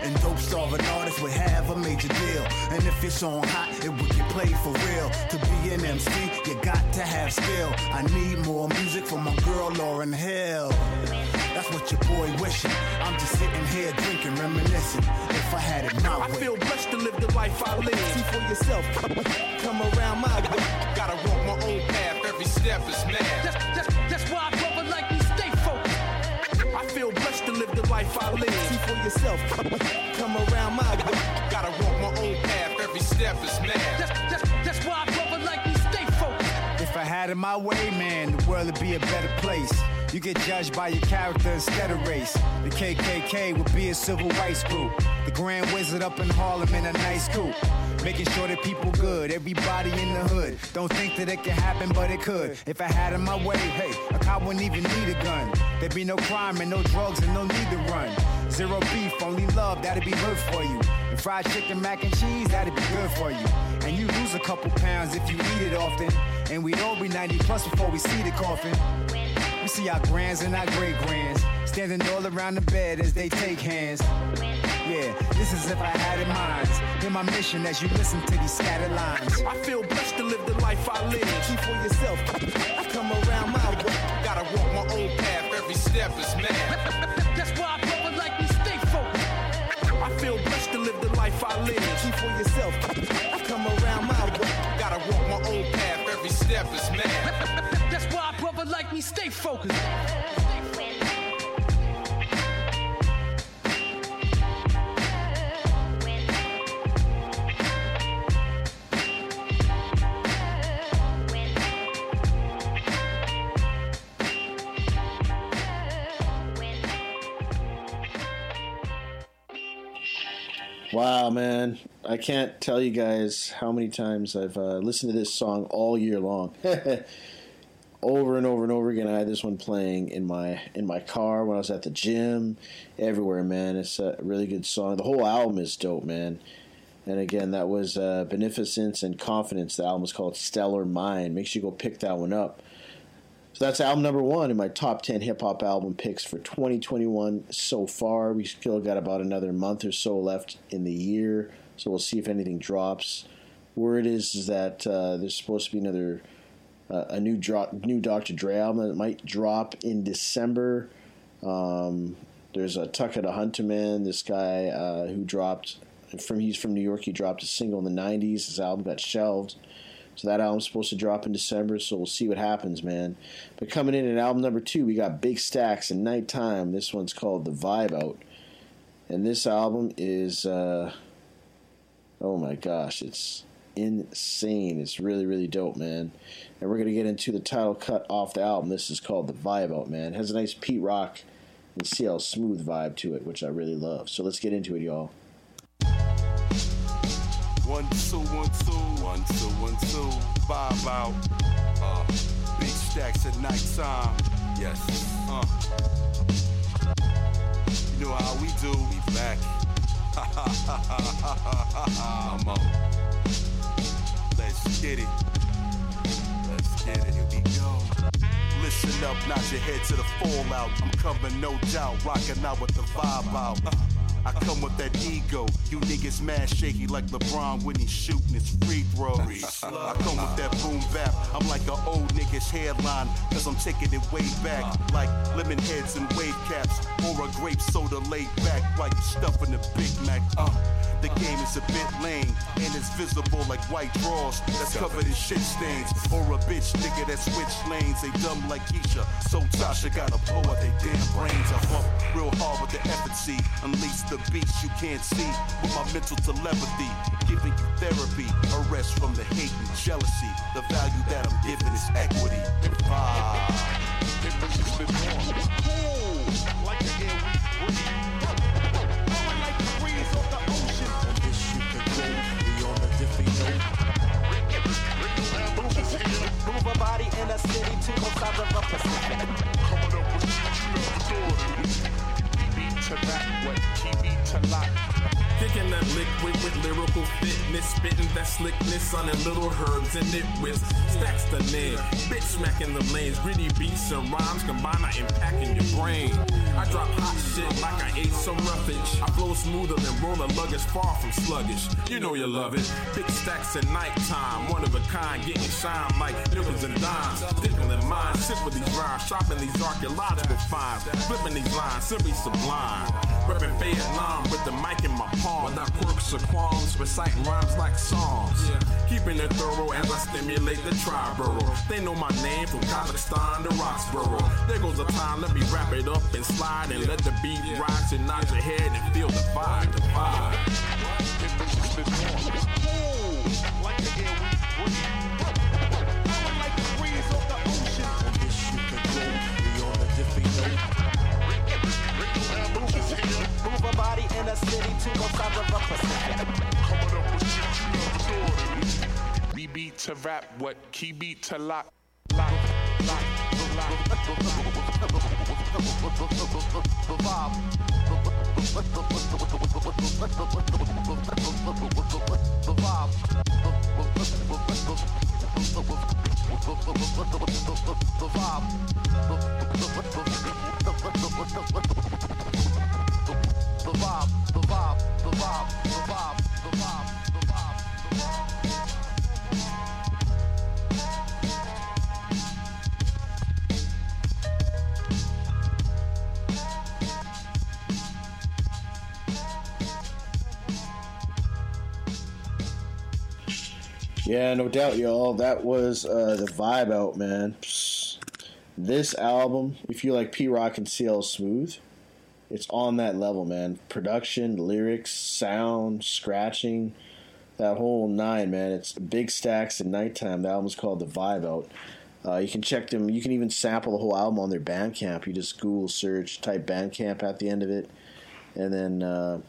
And dope starving artists would have a major deal. And if it's on hot, it would get played for real. To be an MC, you got to have skill. I need more music for my girl Lauryn Hill. That's what your boy wishing. I'm just sitting here drinking, reminiscing. If I had it my I way. feel blessed to live the life I live. See for yourself. Come around my way. Gotta walk my own path. Every step is mad. That's, that's, life I live. See for yourself. Come around my. Gotta walk my own path. Every step is mad. That's, that's, that's why I brother like me stay focused. If I had it my way, man, the world would be a better place. You get judged by your character instead of race. The KKK would be a civil rights group. The Grand Wizard up in Harlem in a nice coupe. Making sure that people good, everybody in the hood. Don't think that it can happen, but it could. If I had it my way, hey, a cop wouldn't even need a gun. There'd be no crime and no drugs and no need to run. Zero beef, only love, that'd be good for you. And fried chicken, mac and cheese, that'd be good for you. And you lose a couple pounds if you eat it often. And we'd all be 90 plus before we see the coffin. We see our grands and our great grands standing all around the bed as they take hands. Yeah, this is if I had it mine. Hear my mission as you listen to these scattered lines. I feel blessed to live the life I live. Keep for yourself. I come around my way. Gotta walk my own path. Every step is mad. That's why I brother like me stay focused. I feel blessed to live the life I live. Keep for yourself. I come around my way. Gotta walk my own path. Every step is mad. Like me stay focused. Wow, man. I can't tell you guys how many times I've uh, listened to this song all year long. over and over and over again. I had this one playing in my in my car when I was at the gym, everywhere, man. It's a really good song. The whole album is dope, man. And again, that was uh, Beneficence and Confidence. The album is called Stellar Mind. Make sure you go pick that one up. So that's album number one in my top 10 hip hop album picks for 2021 so far. We still got about another month or so left in the year, so we'll see if anything drops. Word is, is that uh, there's supposed to be another uh, a new drop, new Dr. Dre album that might drop in December. Um, there's a Tucker Hunter man, this guy uh, who dropped from he's from New York. He dropped a single in the '90s. His album got shelved. So that album's supposed to drop in December, so we'll see what happens, man. But coming in at album number two, we got Big Stacks and Nighttime. This one's called The Vibe Out. And this album is, uh, oh my gosh, it's insane. It's really, really dope, man. And we're going to get into the title cut off the album. This is called The Vibe Out, man. It has a nice Pete Rock and CL Smooth vibe to it, which I really love. So let's get into it, y'all. One, two, one, two, one, two, one, two. Vibe out. Uh, big stacks at nighttime. Yes. Uh. You know how we do. We back. I'm out. Let's get it. Let's get it. Here we go. Listen up, nod your head to the fallout. I'm coming, no doubt, rocking out with the vibe out. Uh, I come with that ego. You niggas mad shaky like LeBron when he's shooting his free throws. I come with that boom bap. I'm like an old nigga's headline, cause I'm taking it way back. Like lemon heads and wave caps, or a grape soda laid back you stuffing a Big Mac. Uh, the game is a bit lame, and it's visible like white drawers that's covered in shit stains. Or a bitch nigga that switch lanes, they dumb like Keisha. So Tasha gotta blow out they damn brains. I bump real hard with the efficacy, unleash the beast you can't see with my mental telepathy, giving you therapy, a rest from the hate and jealousy. The value that I'm giving is equity vibe. The the the you a. Move a body in a city to both sides of the Pacific. Coming up with shit you never thought of. To that, what me to lock. Kicking that liquid with lyrical fitness, spitting that slickness on the little herbs and it nitwits. Stacks the name, bitch smacking the lanes, gritty beats and rhymes combined, I impacting your brain. I drop hot shit like I ate some roughage. I flow smoother than roller luggage, far from sluggish. You know you love it. Big stacks at nighttime, one of a kind, getting shine like nickels and dimes. Sticking in mind, sit with these rhymes, shopping these archaeological finds, flipping these lines, simply sublime. Reppin' Vietnam with the mic in my palm. Without quirks or qualms, reciting rhymes like songs. Keeping it thorough as I stimulate the triborough. They know my name from Kazakhstan to Roxborough. There goes the time, let me wrap it up and slide and let the beat rise and nod your head and feel the vibe, the vibe. Move a body in a city to both sides of a Pacific. We beat to rap, what key beat to lock. Lock, lock, The vibe, Yeah, no doubt, y'all. That was uh, the vibe out, man. This album, if you like Pete Rock and CL Smooth, it's on that level, man. Production, lyrics, sound, scratching, that whole nine, man. It's big stacks at nighttime. The album's called The Vibe Out. Uh, you can check them. You can even sample the whole album on their Bandcamp. You just Google search, type Bandcamp at the end of it, and then uh,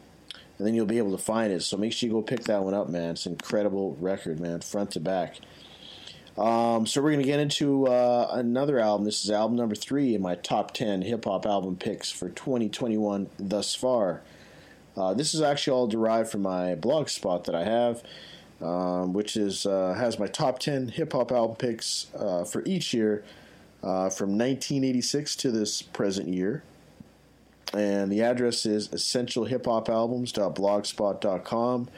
and then you'll be able to find it. So make sure you go pick that one up, man. It's an incredible record, man, front to back. Um, so we're gonna get into uh, another album. This is album number three in my top ten hip hop album picks for 2021 thus far. Uh, this is actually all derived from my blog spot that I have, um, which is uh, has my top ten hip hop album picks uh, for each year uh, from 1986 to this present year. And the address is essentialhiphopalbums.blogspot.com.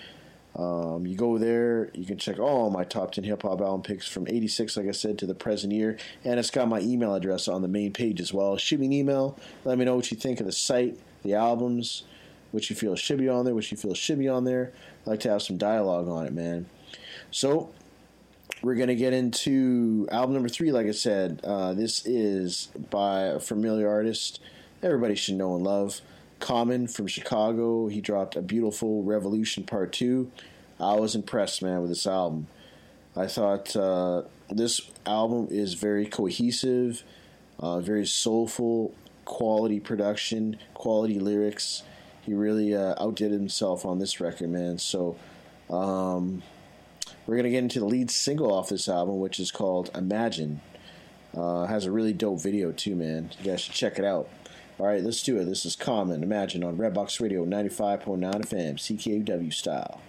Um, you go there, you can check all my top 10 hip hop album picks from 86, like I said, to the present year. And it's got my email address on the main page as well. Shoot me an email. Let me know what you think of the site, the albums, what you feel should be on there, what you feel should be on there. I'd like to have some dialogue on it, man. So, we're going to get into album number three, like I said. Uh, this is by a familiar artist everybody should know and love. Common from Chicago. He dropped a beautiful Revolution Part 2. I was impressed, man, with this album. I thought uh, this album is very cohesive, uh, very soulful, quality production, quality lyrics. He really uh, outdid himself on this record, man. So, um, we're going to get into the lead single off this album, which is called Imagine. Uh, has a really dope video, too, man. You guys should check it out. All right, let's do it. This is Common Imagine on Redbox Radio 95.9 FM, CKUW style.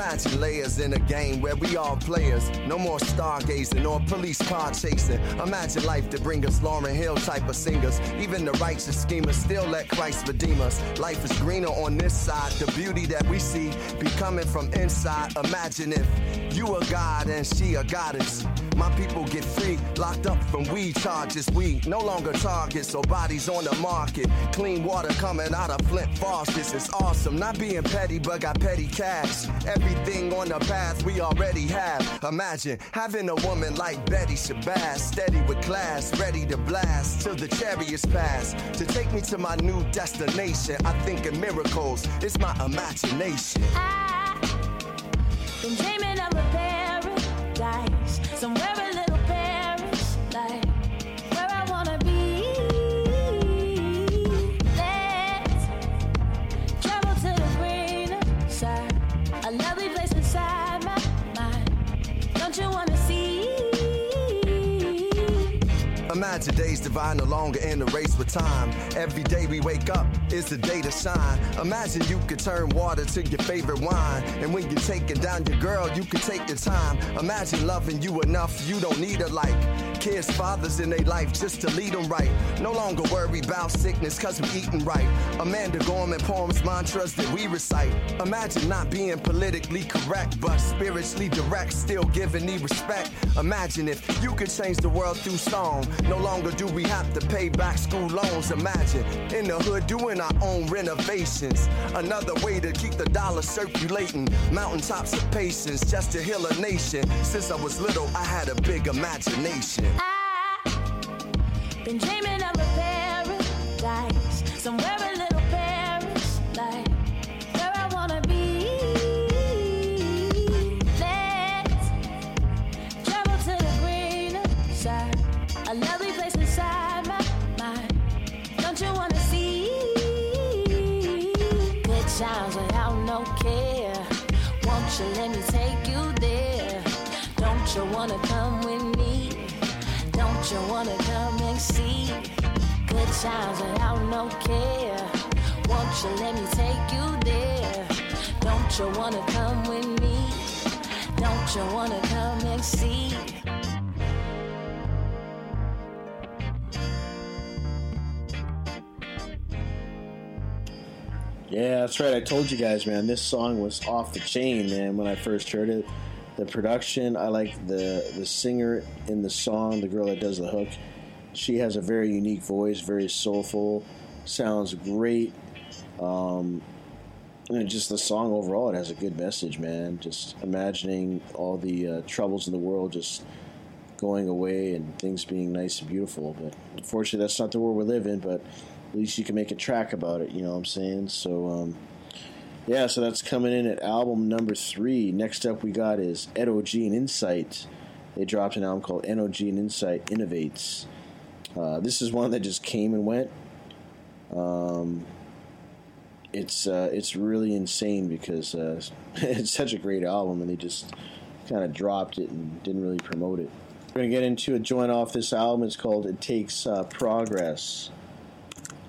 Imagine layers in a game where we all players. No more stargazing or police car chasing. Imagine life to bring us Lauryn Hill type of singers. Even the righteous schemers still let Christ redeem us. Life is greener on this side. The beauty that we see be coming from inside. Imagine if you a god and she a goddess. My people get free, locked up from weed charges. We no longer targets, so bodies on the market. Clean water coming out of Flint faucets. It's awesome. Not being petty, but got petty cash. Everything on the path we already have. Imagine having a woman like Betty Shabazz, steady with class, ready to blast till the chariots pass. To take me to my new destination, I think in miracles, it's my imagination. I've Been dreaming of a paradise somewhere Imagine days divine, no longer in the race with time. Every day we wake up is the day to shine. Imagine you could turn water to your favorite wine. And when you're taking down your girl, you can take your time. Imagine loving you enough, you don't need a like. Kids, fathers in their life just to lead them right. No longer worry about sickness cause we eating right. Amanda Gorman poems, mantras that we recite. Imagine not being politically correct, but spiritually direct, still giving me respect. Imagine if you could change the world through song. No longer do we have to pay back school loans. Imagine in the hood doing our own renovations. Another way to keep the dollar circulating. Mountaintops of patience just to heal a nation. Since I was little, I had a big imagination. Been dreaming of a paradise somewhere a little Paris like where I wanna be. Let's travel to the greener side, a lovely place inside my mind. Don't you wanna see? Good times without no care. Won't you let me take you there? Don't you wanna come with me? Don't you wanna come and see? Good times without no care. Won't you let me take you there? Don't you wanna come with me? Don't you wanna come and see? Yeah, that's right. I told you guys, man. This song was off the chain, man. When I first heard it, the production, I like the the singer in the song, the girl that does the hook. She has a very unique voice, very soulful, sounds great. Um, and just the song overall, it has a good message, man. Just imagining all the uh, troubles in the world just going away and things being nice and beautiful. But unfortunately, that's not the world we live in. But at least you can make a track about it. You know what I'm saying? So, um, yeah. So that's coming in at album number three. Next up, we got is Edo G and Insight. They dropped an album called Edo G and Insight Innovates. Uh, this is one that just came and went. Um, it's uh, it's really insane because uh, it's such a great album, and they just kind of dropped it and didn't really promote it. We're gonna get into a joint off this album. It's called "It Takes uh, Progress."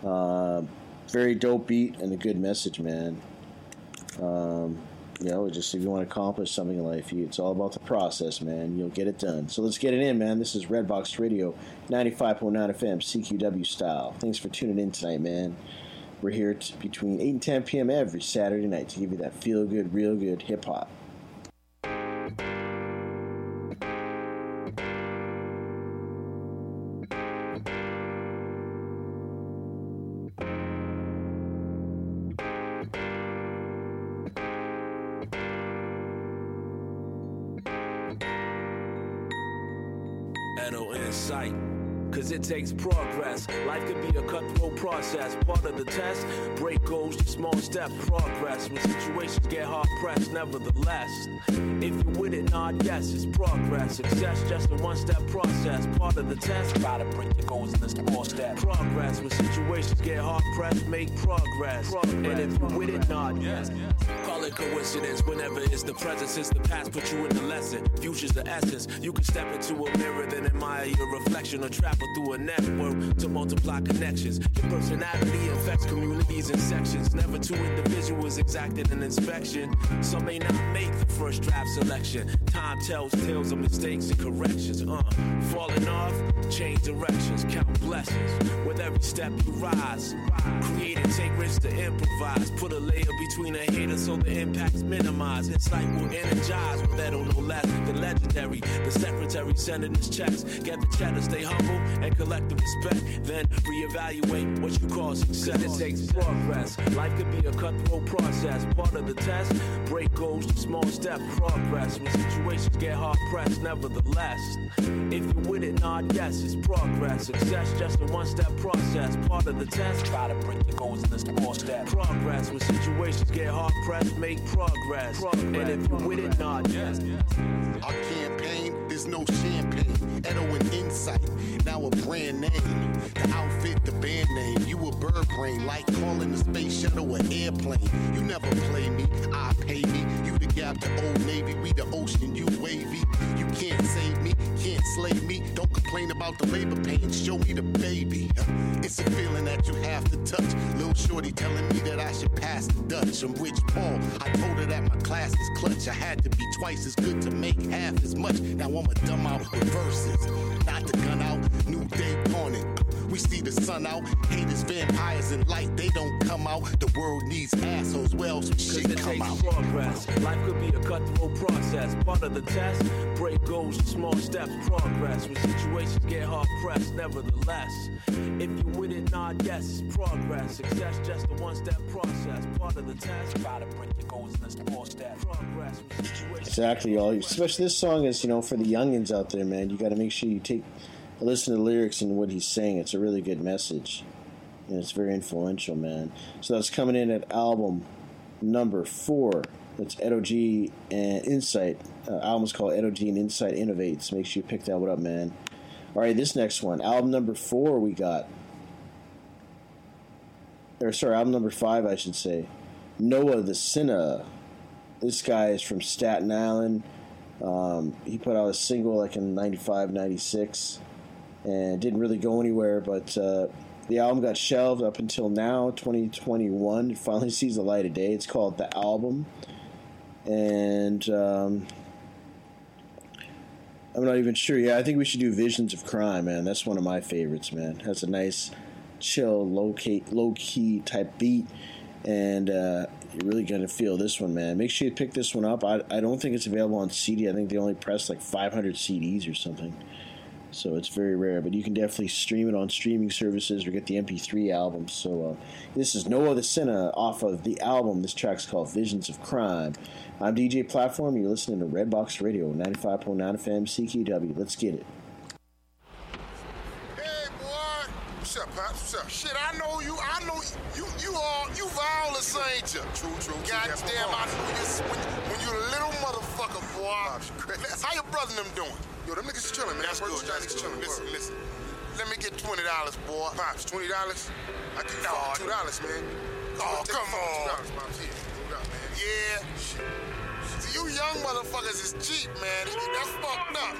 Uh, very dope beat and a good message, man. Um, you know, just if you want to accomplish something in life, it's all about the process, man. You'll get it done. So let's get it in, man. This is Redbox Radio, 95.9 FM, CKUW style. Thanks for tuning in tonight, man. We're here t- between 8 and 10 p.m. every Saturday night to give you that feel good, real good hip hop. Step progress. When situations get hard pressed, nevertheless. If you're with it, nod yes, it's progress. Success, just a one step process. Part of the test, gotta break your goals in this small step. Progress. When situations get hard pressed, make progress. progress. And if you're with it, nod yes. Call coincidence whenever it's the present. Since the past put you in the lesson. Future's the essence. You can step into a mirror, then admire your reflection or travel through a network to multiply connections. Your personality infects communities and sections. Never two individuals exacted an inspection. Some may not make the first draft selection. Time tells tales of mistakes and corrections. Uh, falling off, change directions, count blessings. With every step you rise, create and take risks to improvise. Put a layer between a hater so the impact's minimized. Insight will energize with that no less than legendary. The secretary sending his checks. Get the cheddar, stay humble and collect the respect. Then reevaluate what you call success. It takes progress. Life could be a cutthroat process. Part of the test. Break goals to small step progress. When situations get hard pressed, nevertheless. If you're with it, nod yes, it's progress. Success just a one step process. Part of the test. Try to break the goals in the small step. Progress. When situations get hard pressed, progress. And if you're with it, nod yes. Our campaign is no champagne. Edo and Insight, now a brand name. The outfit, the band name. You a bird brain, like calling the space shuttle an airplane. You never play me, I pay me. You gap to Old Navy, we the ocean, you wavy. You can't save me, can't slay me. Don't complain about the labor pains, show me the baby. It's a feeling that you have to touch. Little shorty telling me that I should pass the Dutch. I'm rich Paul, I told her that my class is clutch. I had to be twice as good to make half as much. Now I'm a dumb out with verses. Not the gun out, new day dawning. We see the sun out, haters, vampires, and light, they don't come out. The world needs assholes, well, some shit it come out. progress. Life could be a cutthroat process. Part of the test. Break goals small steps. Progress. When situations get hard pressed, nevertheless. If you with it, nod yes, progress. Success just a one step process. Part of the test. To break your goals in a small step. Progress. Exactly, y'all. Especially this song is, you know, for the youngins out there, man. You got to make sure you take a listen to the lyrics and what he's saying. It's a really good message, and it's very influential, man. So that's coming in at album number four. That's Edo and Insight. Uh, album's called Edo and Insight Innovates. Make sure you pick that one up, man. All right, this next one, album number four, we got. Or sorry, album number five, I should say. Noah the Sinner. This guy is from Staten Island. Um, he put out a single like in 95, 96, and didn't really go anywhere, but uh, the album got shelved up until now, 2021. It finally sees the light of day. It's called The Album. And um, I'm not even sure. Yeah, I think we should do Visions of Crime, man. That's one of my favorites, man. Has a nice, chill, low key, low key type beat, and uh, you're really gonna feel this one, man. Make sure you pick this one up. I, I don't think it's available on CD. I think they only press like 500 CDs or something, so it's very rare. But you can definitely stream it on streaming services or get the MP3 album. So uh, this is Noah the Sinner off of the album. This track's called Visions of Crime. I'm DJ Platform. You're listening to Redbox Radio, 95.9 FM CKUW. Let's get it. Hey, boy. What's up, Pops? What's up? Shit, I know you. I know you. You all. You violence, ain't you? True, true. Goddamn, I know you. When, when you a little motherfucker, boy. How your brother and them doing? Yo, them niggas chilling, man. That's good. That's chilling. Listen, listen. Let me get twenty dollars, boy. Pops, twenty dollars? I give you no, two dollars, man. Oh, come on. $2, Pops. Here, $2, man. Yeah. See, you young motherfuckers is cheap, man. That's fucked up.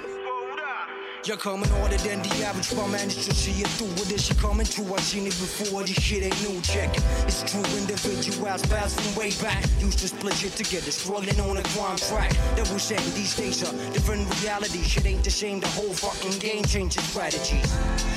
Jag kommer than the average but managed to see it through with this shit coming true. I seen it before, this shit ain't new check. It's true individuals passing way back. Used to split shit together, struggling on a crime track. That was saying these days are different reality. Shit ain't the same, the whole fucking game changing strategies.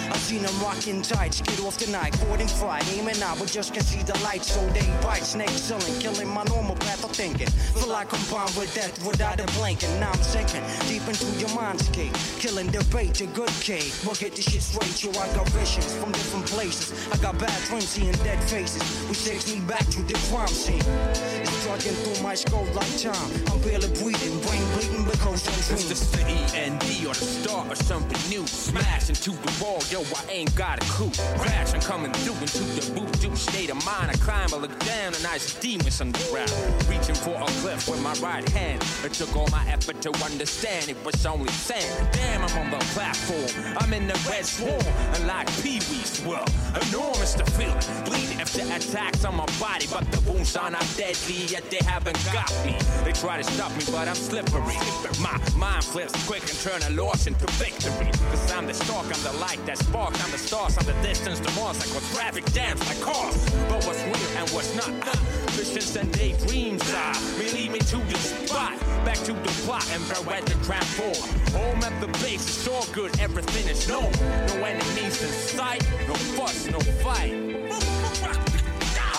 I seen them rocking tight, skid off the night, caught in fight, aiming out, but just can see the light. So they bite, snake selling, killing my normal path of thinking. Feel like I'm bound with death without a blinking. Now I'm sinking deep into your mindscape, killing debate, a good cake. We'll get this shit straight, yo. I got visions from different places. I got bad dreams, seeing dead faces, which takes me back to the crime scene. It's struggling through my skull like time. I'm barely breathing, brain bleeding because I'm It's the city and D or the start of something new. Smash into the wall, yo, I ain't got a clue. Crash and coming through into the voodoo state of mind. I climb, I look down, and I see demons underground. Reaching for a cliff with my right hand. It took all my effort to understand it was only sand. Damn, I'm on the platform. I'm in the red swarm. And like Pee Wee's, well, enormous the feeling. Bleeding after attacks on my body, but the wounds are not deadly, yet they haven't got me. They try to stop me, but I'm slippery. My mind flips quick and turn a loss into victory. Cause I'm the stalk, I'm the light that sparks. I'm the stars, I'm the distance to Mars. Like what traffic jams like cars. But what's real and what's not? Uh, visions and daydreams are. Me lead me to the spot. Back to the plot and where to transform. Home at the base, it's all good, everything is known. No enemies in sight, no fuss, no fight.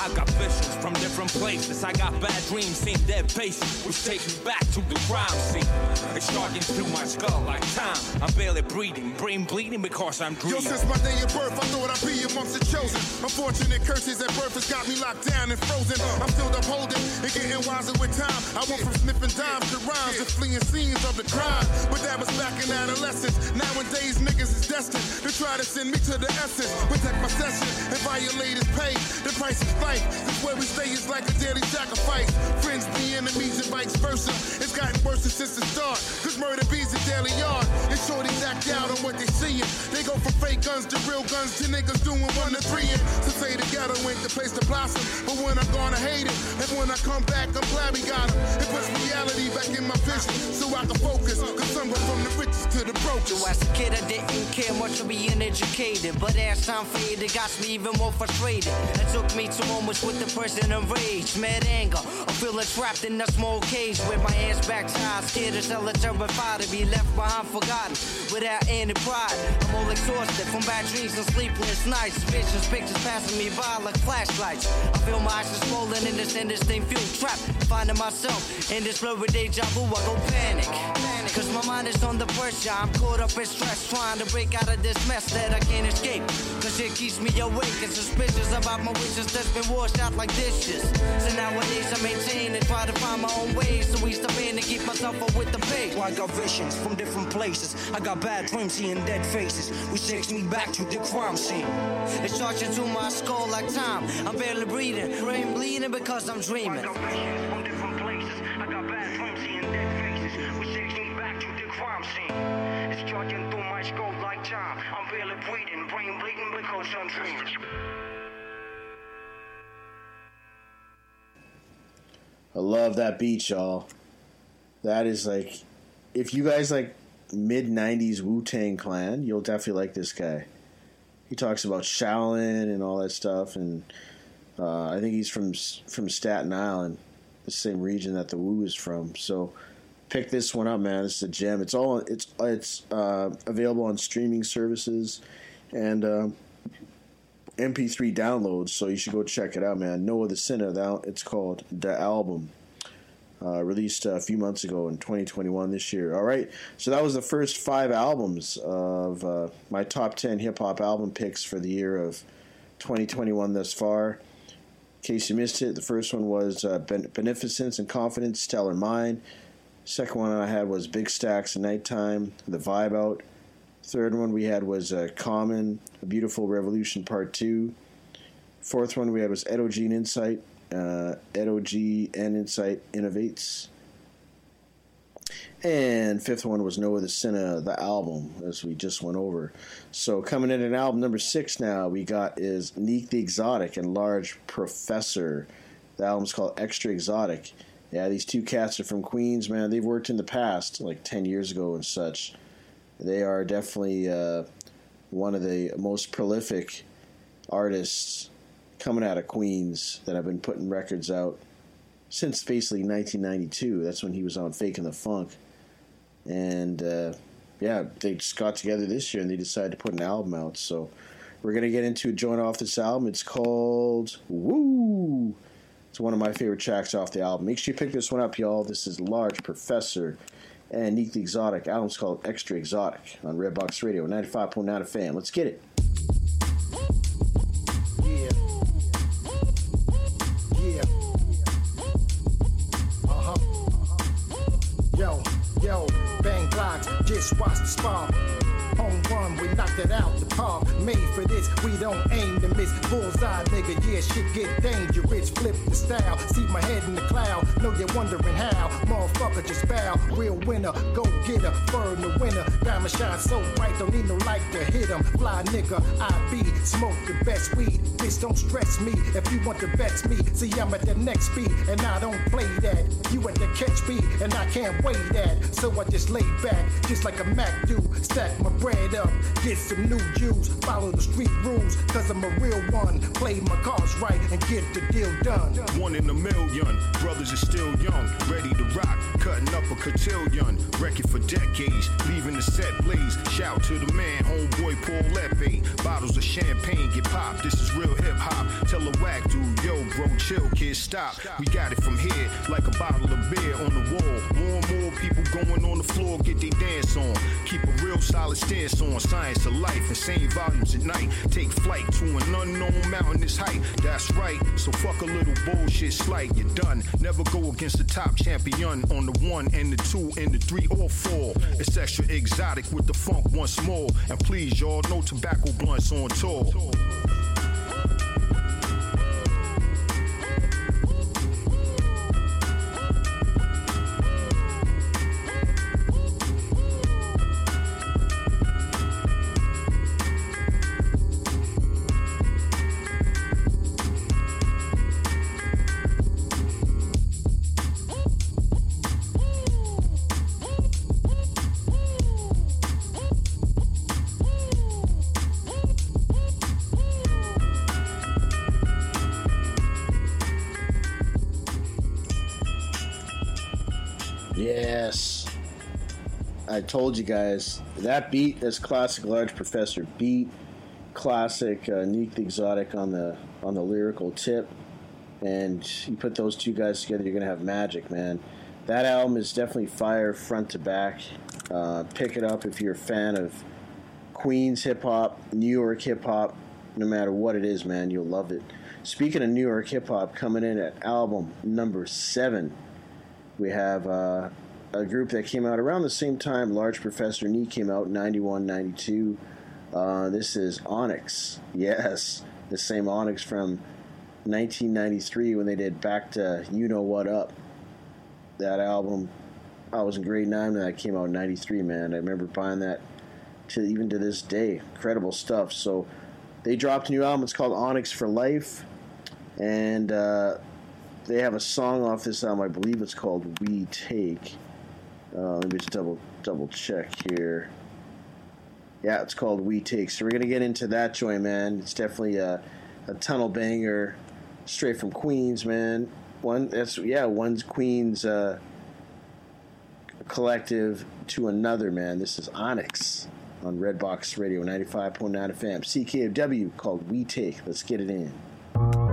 I got visions from different places. I got bad dreams, seeing dead faces, which takes me back to the crime scene. It's charging through my skull like time. I'm barely breathing, brain bleeding because I'm dreaming. Yo, since my day of birth, I thought I'd be amongst the chosen. Unfortunate curses at birth has got me locked down and frozen. I'm still upholding and getting wiser with time. I went from sniffing dimes to rhymes and fleeing scenes of the crime. But that was back in adolescence. Nowadays, niggas is destined to try to send me to the essence. Protect my session and violate his pay. The price is life. This where we stay is like a daily sacrifice. Friends be enemies and vice versa. It's gotten worse since the start. Cause murder bees a daily yard. And shorties act out on what they seeing. They go from fake guns to real guns to niggas doing one to three. And to say the ghetto ain't the place to blossom. But when I'm gonna hate it, and when I come back, I'm glad we got. It It puts reality back in my vision so I can focus. Cause I'm from the richest to the brokest. So as a kid, I didn't care much for being educated. But as time faded, got me even more frustrated. It took me to moments with depression and rage, mad anger. I feel trapped in a small cage with my hands back tied, scared as hell, and terrified to be left behind, forgotten, without any pride. I'm all exhausted from bad dreams and sleepless nights. Visions, pictures passing me by like flashlights. I feel my eyes are swollen in this indistinct fuel trapped, Finding myself in this blurry deja vu, I go panic. Cause my mind is under pressure. I'm caught up in stress, trying to break out of this mess that I can't escape. Cause it keeps me awake and suspicious about my wishes that's been washed out like dishes. So nowadays I maintain and try to find my own ways. So we stop in and keep myself up with the pace. I got visions from different places. I got bad dreams seeing dead faces, which takes me back to the crime scene. It's charging through my skull like time. I'm barely breathing, brain bleeding because I'm dreaming. Charging through my skull like time. I'm barely breathing, brain bleeding because I'm dreaming. I love that beat, y'all. That is like, if you guys like mid '90s Wu Tang Clan, you'll definitely like this guy. He talks about Shaolin and all that stuff, and uh, I think he's from from Staten Island, the same region that the Wu is from. So, pick this one up, man. It's a gem. It's all it's it's uh, available on streaming services and uh, MP3 downloads. So you should go check it out, man. Noah the Sinner. It's called the album. Uh, released a few months ago in 2021 this year. All right, so that was the first five albums of uh, my top 10 hip hop album picks for the year of 2021 thus far. In case you missed it, the first one was uh, Beneficence and Confidence, Stellar Mind. Second one I had was Big Stacks, Nighttime, The Vibe Out. Third one we had was uh, Common, A Beautiful Revolution Part 2. Fourth one we had was Edo G Insight, uh, and Insight Innovates. And fifth one was Noah the Sinner, the album, as we just went over. So coming in at album number six now, we got is Neek the Exotic and Large Professor. The album's called Extra Exotic. Yeah, these two cats are from Queens, man. They've worked in the past, like 10 years ago and such. They are definitely uh, one of the most prolific artists coming out of Queens that have been putting records out since basically 1992. That's when he was on Faking the Funk. And uh, yeah, they just got together this year and they decided to put an album out. So we're going to get into a joint off this album. It's called Woo! It's one of my favorite tracks off the album. Make sure you pick this one up, y'all. This is Large Professor and Neek the Exotic. Album's called Extra Exotic on Redbox Radio, 95.9 FM. Let's get it. Yeah. Uh-huh. Yo, yo, bang just watch the. We knocked it out the park. Made for this, we don't aim to miss. Bullseye, nigga, yeah, shit get dangerous. Flip the style, see my head in the cloud. Know you're wondering how. Motherfucker, just bow. Real winner, go get her. Burn the winner. Diamond shine so bright, don't need no light to hit 'em. Fly nigga, I be smoke the best weed. Bitch, don't stress me if you want to vex me. See, I'm at the next beat, and I don't play that. You at the catch beat, and I can't wait that. So I just lay back, just like a Mac do. Stack my bread up, get some new Jews, follow the street rules, cause I'm a real one. Play my cards right and get the deal done. One in a million, brothers are still young, ready to rock, cutting up a cotillion. Record for decades, leaving the set blaze. Shout to the man, homeboy Paul Lepe. Bottles of champagne get popped, this is real hip hop. Tell a whack dude, yo, bro, chill, kid, stop. We got it from here, like a bottle of beer on the wall. More and more people going on the floor, get their dance on. Keep a real solid stance on science of life, insane volumes at night. Take flight to an unknown mountainous height. That's right, so fuck a little bullshit slight. You're done. Never go against the top champion on the one and the two and the three or four. It's extra exotic with the funk once more. And please, y'all, no tobacco blunts on tour. I told you guys that beat is classic Large Professor beat, classic uh, Neek the Exotic on the on the lyrical tip, and you put those two guys together, you're gonna have magic, man. That album is definitely fire front to back. Uh, pick it up if you're a fan of Queens hip hop, New York hip hop, no matter what it is, man, you'll love it. Speaking of New York hip hop, coming in at album number seven, we have uh, a group that came out around the same time Large Professor Knee came out, 91, 92. Uh, this is Onyx. Yes, the same Onyx from 1993 when they did Back to You Know What Up. That album, I was in grade 9 when that came out in 93, man. I remember buying that to even to this day. Incredible stuff. So they dropped a new album. It's called Onyx for Life. And uh, they have a song off this album. I believe it's called "We Take." Uh, let me just double double check here. Yeah, it's called "We Take." So we're gonna get into that joint, man. It's definitely a, a tunnel banger, straight from Queens, man. One that's yeah, one's Queens uh, collective to another, man. This is Onyx on Redbox Radio, ninety five point nine FM, CKUW, called "We Take." Let's get it in.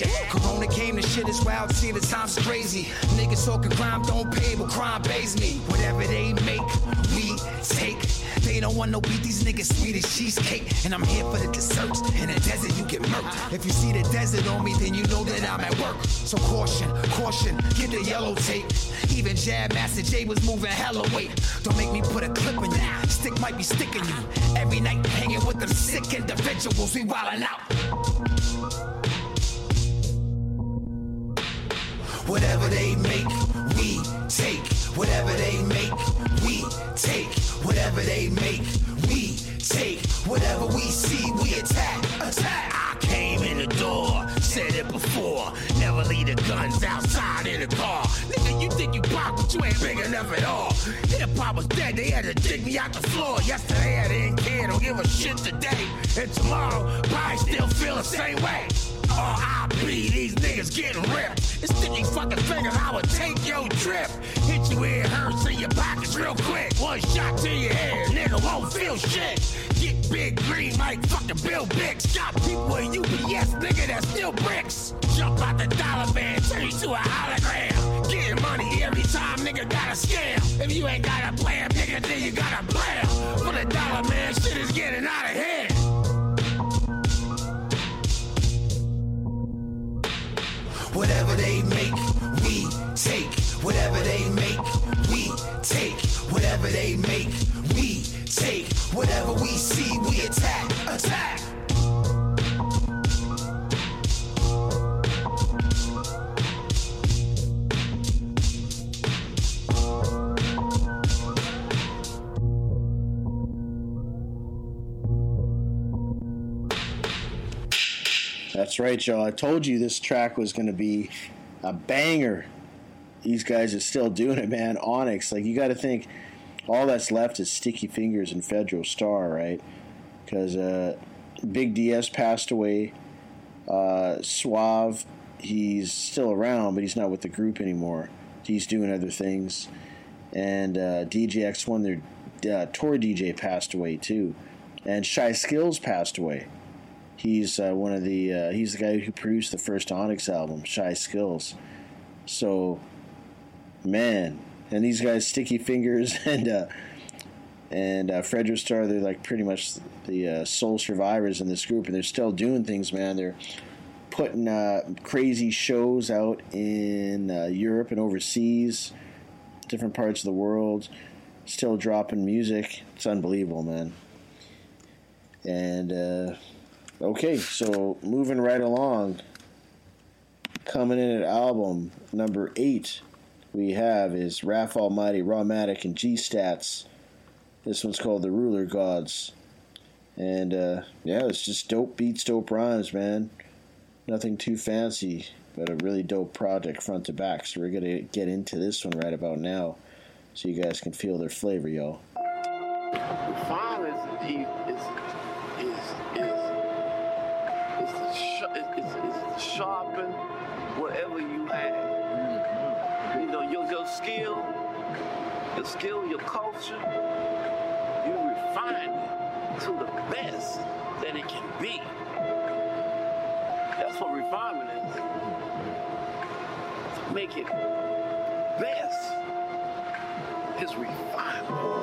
Operation. Corona came, the shit is wild, see the times crazy. Niggas talking crime don't pay, but crime pays me. Whatever they make, we take. They don't want no beat, these niggas sweet as cheesecake. And I'm here for the desserts. In the desert, you get murked. If you see the desert on me, then you know that I'm at work. So caution, caution, get the yellow tape. Even Jam Master Jay was moving hella weight. Don't make me put a clip in you. Stick might be sticking you. Every night hanging with them sick individuals, we wildin' out. Whatever they make, we take. Whatever they make, we take. Whatever they make, we take. Whatever we see, we attack. Attack. I came in the door, said it before. Never leave the guns outside in the car. Nigga, you think you pop, but you ain't big enough at all. Hip hop was dead, they had to dig me out the floor. Yesterday I didn't care, don't give a shit today. And tomorrow, probably still feel the same way. R.I.P. These niggas getting ripped. It's sticky fucking fingers, I would take your trip. Hit you where it hurts in your pockets real quick. One shot to your head, nigga won't feel shit. Get big green like fucking Bill Bix. Got people in UPS, nigga, that still bricks. Jump out the dollar van, turn you to a hologram. Getting money every time, nigga, got a scam. If you ain't got a plan, nigga, then you got a plan. For the dollar man, shit is getting out of hand. Whatever they make, we take. Whatever they make, we take. Whatever they make, we take. Whatever we see, we attack. Attack. That's right, y'all. I told you this track was going to be a banger. These guys are still doing it, man. Onyx, like you got to think, all that's left is Sticky Fingaz and Fredro Starr, right? Because uh, Big DS passed away. Uh, Suave, he's still around, but he's not with the group anymore. He's doing other things. And uh, DJ X1, their uh, tour DJ, passed away too. And Chyskillz passed away. He's uh, one of the uh, he's the guy who produced the first Onyx album, Chyskillz. So, man, and these guys, Sticky Fingaz and uh, and uh, Fredro Starr, they're like pretty much the uh, sole survivors in this group, and they're still doing things, man. They're putting uh, crazy shows out in uh, Europe and overseas, different parts of the world. Still dropping music. It's unbelievable, man. And uh, okay, so moving right along, coming in at album number eight, we have is Raph Almighty, Rawmatic, and G Stats. This one's called The Ruler Gods. And uh, yeah, it's just dope beats, dope rhymes, man. Nothing too fancy, but a really dope project front to back. So we're gonna get into this one right about now, so you guys can feel their flavor, y'all. Fine is he is is sharpen whatever you have. You know your your skill, your skill, your culture. You refine it to the best that it can be. That's what refinement is. To make it best is refinement.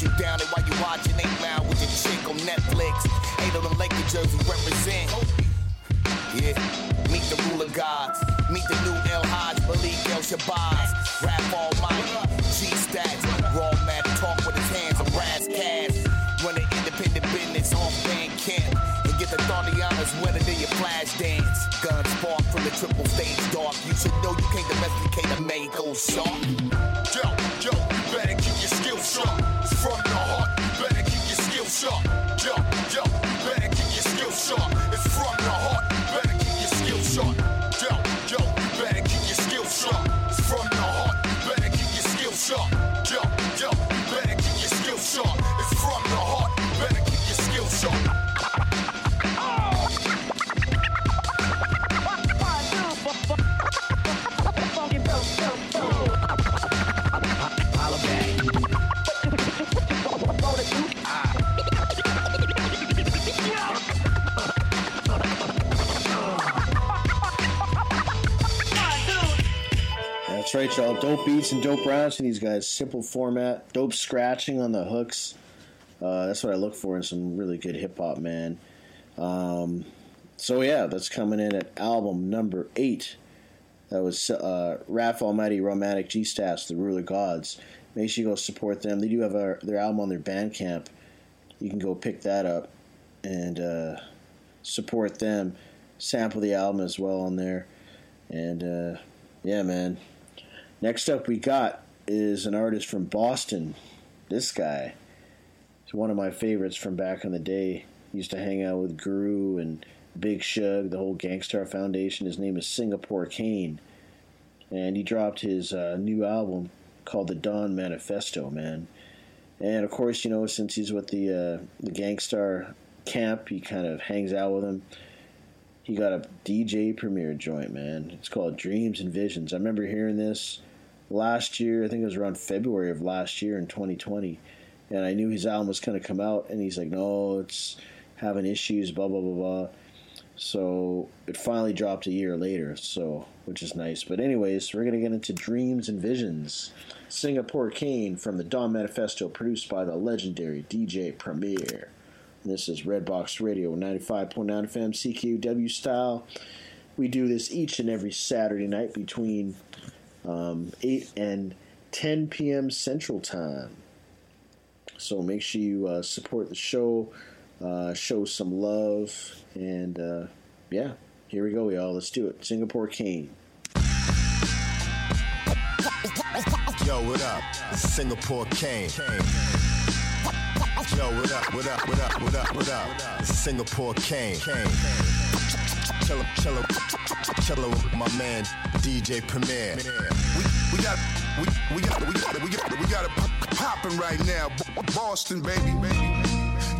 You down and while you watching eight mile with your chick on Netflix. Eight of them Laker jerseys represent. Yeah, meet the ruler gods. Meet the new El Haj, Malik El Shabazz, rap almighty, G stats, raw mad talk with his hands, a brass cast. Running independent business off band camp. And get the Thornianas wetter than your flash dance. Guns spark from the triple stage dark. You should know you can't domesticate a mango shark. Dope beats and dope rhymes from these guys. Simple format, dope scratching on the hooks. Uh, that's what I look for in some really good hip hop, man. Um, so yeah, that's coming in at album number eight. That was uh, Raph Almighty, Rawmatic G Stats, The Ruler Gods. Make sure you go support them. They do have a, their album on their Bandcamp. You can go pick that up and uh, support them. Sample the album as well on there. And uh, yeah, man. Next up, we got is an artist from Boston. This guy is one of my favorites from back in the day. Used to hang out with Guru and Big Shug, the whole Gang Starr Foundation. His name is Singapore Kane, and he dropped his uh, new album called The Dawn Manifesto. Man, and of course, you know, since he's with the uh, the Gang Starr camp, he kind of hangs out with him. He got a DJ Premier joint, man. It's called Dreams and Visions. I remember hearing this last year. I think it was around February of last year in 2020, and I knew his album was going to come out. And he's like, "No, it's having issues." Blah blah blah blah. So it finally dropped a year later. So which is nice. But anyways, we're gonna get into Dreams and Visions. Singapore Kane from the Dawn Manifesto, produced by the legendary DJ Premier. This is Redbox Radio, 95.9 FM, CKUW style. We do this each and every Saturday night between um, 8 and 10 p.m. Central Time. So make sure you uh, support the show, uh, show some love, and uh, yeah, here we go, y'all. Let's do it. Singapore Kane. Yo, what up? It's Singapore Kane. Yo, what up? What up? What up? What up? What up? It's Singapore Kane. Chilla, chilla, chilla with my man DJ Premier. We, we got, we, we got, we got, we got, we got it popping right now. Boston, baby, baby.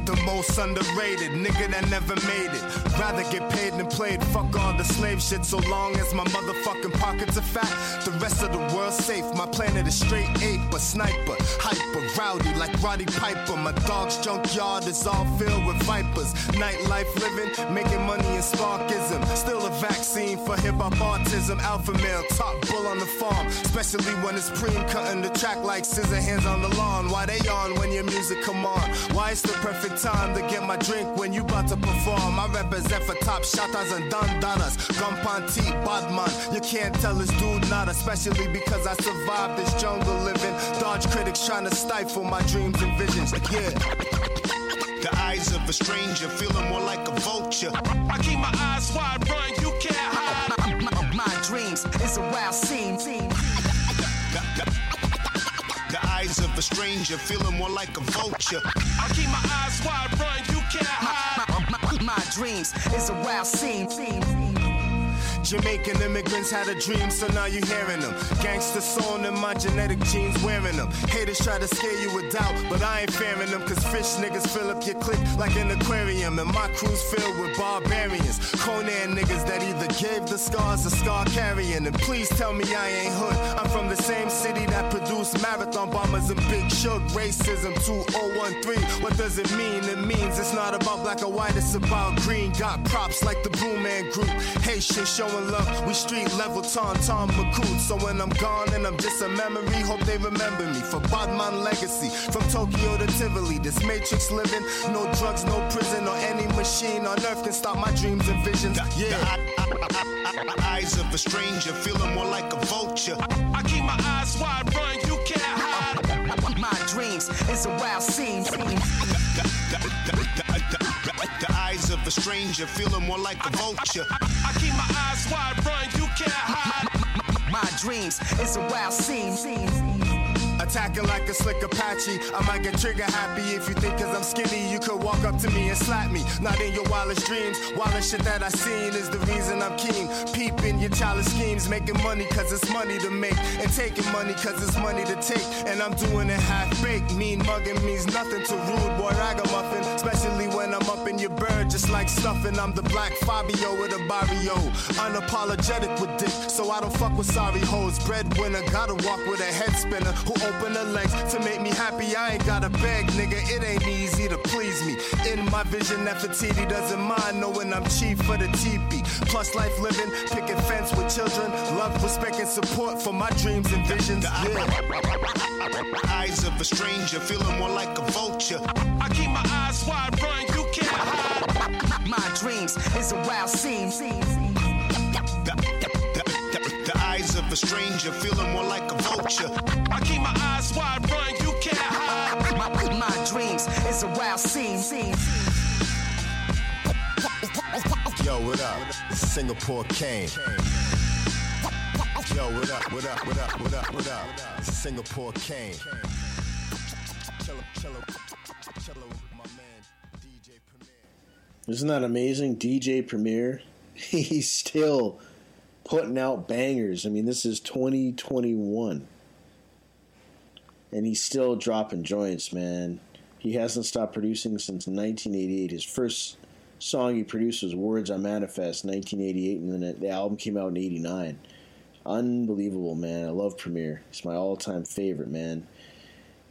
The most underrated nigga that never made it. Rather get paid than played. Fuck all the slave shit so long as my motherfucking pockets are fat. The rest of the world's safe. My planet is straight ape, a sniper, hyper, rowdy like Roddy Piper. My dog's junkyard is all filled with vipers. Nightlife living, making money in sparkism. Still a vaccine for hip hop autism. Alpha male, top bull on the farm. Especially when it's preem cutting the track like scissor hands on the lawn. Why they on when your music come on? Why it's the perfect time to get my drink when you about to perform? I represent for top shotters and dandanas. Gumpanti, Badman. You can't tell this dude not, especially because I survived this jungle living. Dodge critics trying to stifle my dreams and visions. Yeah. The eyes of a stranger feeling more like a vulture. I keep my eyes wide run, you can't stranger feeling more like a vulture. I keep my eyes wide run, you can't hide. My, my, my dreams is a wild scene. Jamaican immigrants had a dream, so now you're hearing them. Gangster song and my genetic genes wearing them. Haters try to scare you with doubt, but I ain't fearing them, cause fish niggas fill up your clique like an aquarium. And my crew's filled with barbarians. Conan niggas that either gave the scars or scar carrying. And please tell me I ain't hood. I'm from the same city that produced marathon bombers and big shug racism 2013. What does it mean? It means it's not about black or white, it's about green. Got props like the Blue Man Group. Haitian showing up. We street level, Tom, Tom McCool. So when I'm gone and I'm just a memory, hope they remember me for Badman legacy. From Tokyo to Tivoli, this matrix living. No drugs, no prison, or any machine on earth can stop my dreams and visions. Yeah. The, the, eyes of a stranger, feeling more like a vulture. I, keep my eyes wide, run, you can't hide. My dreams is a wild stranger, feeling more like a vulture. I keep my eyes wide, run, you can't hide. My dreams is a wild scene. Attacking like a slick Apache. I might get trigger happy if you think cause I'm skinny, you could walk up to me and slap me. Not in your wildest dreams. Wildest shit that I seen is the reason I'm keen. Peeping your childish schemes, making money cause it's money to make. And taking money cause it's money to take. And I'm doing it half baked. Mean mugging means nothing to rude boy ragamuffin. Especially when I'm up in your bird, just like stuffing. I'm the black Fabio with a barrio. Unapologetic with dick, so I don't fuck with sorry hoes. Breadwinner, gotta walk with a head spinner who open the legs to make me happy. I ain't gotta beg, nigga. It ain't easy to please me. In my vision, Nefertiti doesn't mind knowing I'm cheap for the teepee. Plus life living, picking fence with children. Love, respect, and support for my dreams and visions. Yeah. Eyes of a stranger, feeling more like a vulture. I keep my eyes wide, run, you can't hide. My dreams is a wild scene. The, the, the, the eyes of a stranger, feeling more like a vulture. I keep my eyes wide, run, you can't hide. My, my dreams is a wild scene. Yo, what up? This is Singapore Kane. Yo, what up? What up? What up? What up? What up? This is Singapore Kane. Cello, cello, cello, my man, DJ Premier. Isn't that amazing? DJ Premier. He's still putting out bangers. I mean, this is 2021. And he's still dropping joints, man. He hasn't stopped producing since 1988. His first song he produced was Words I Manifest, 1988, and then the album came out in 89. Unbelievable, man. I love Premier. He's my all time favorite, man.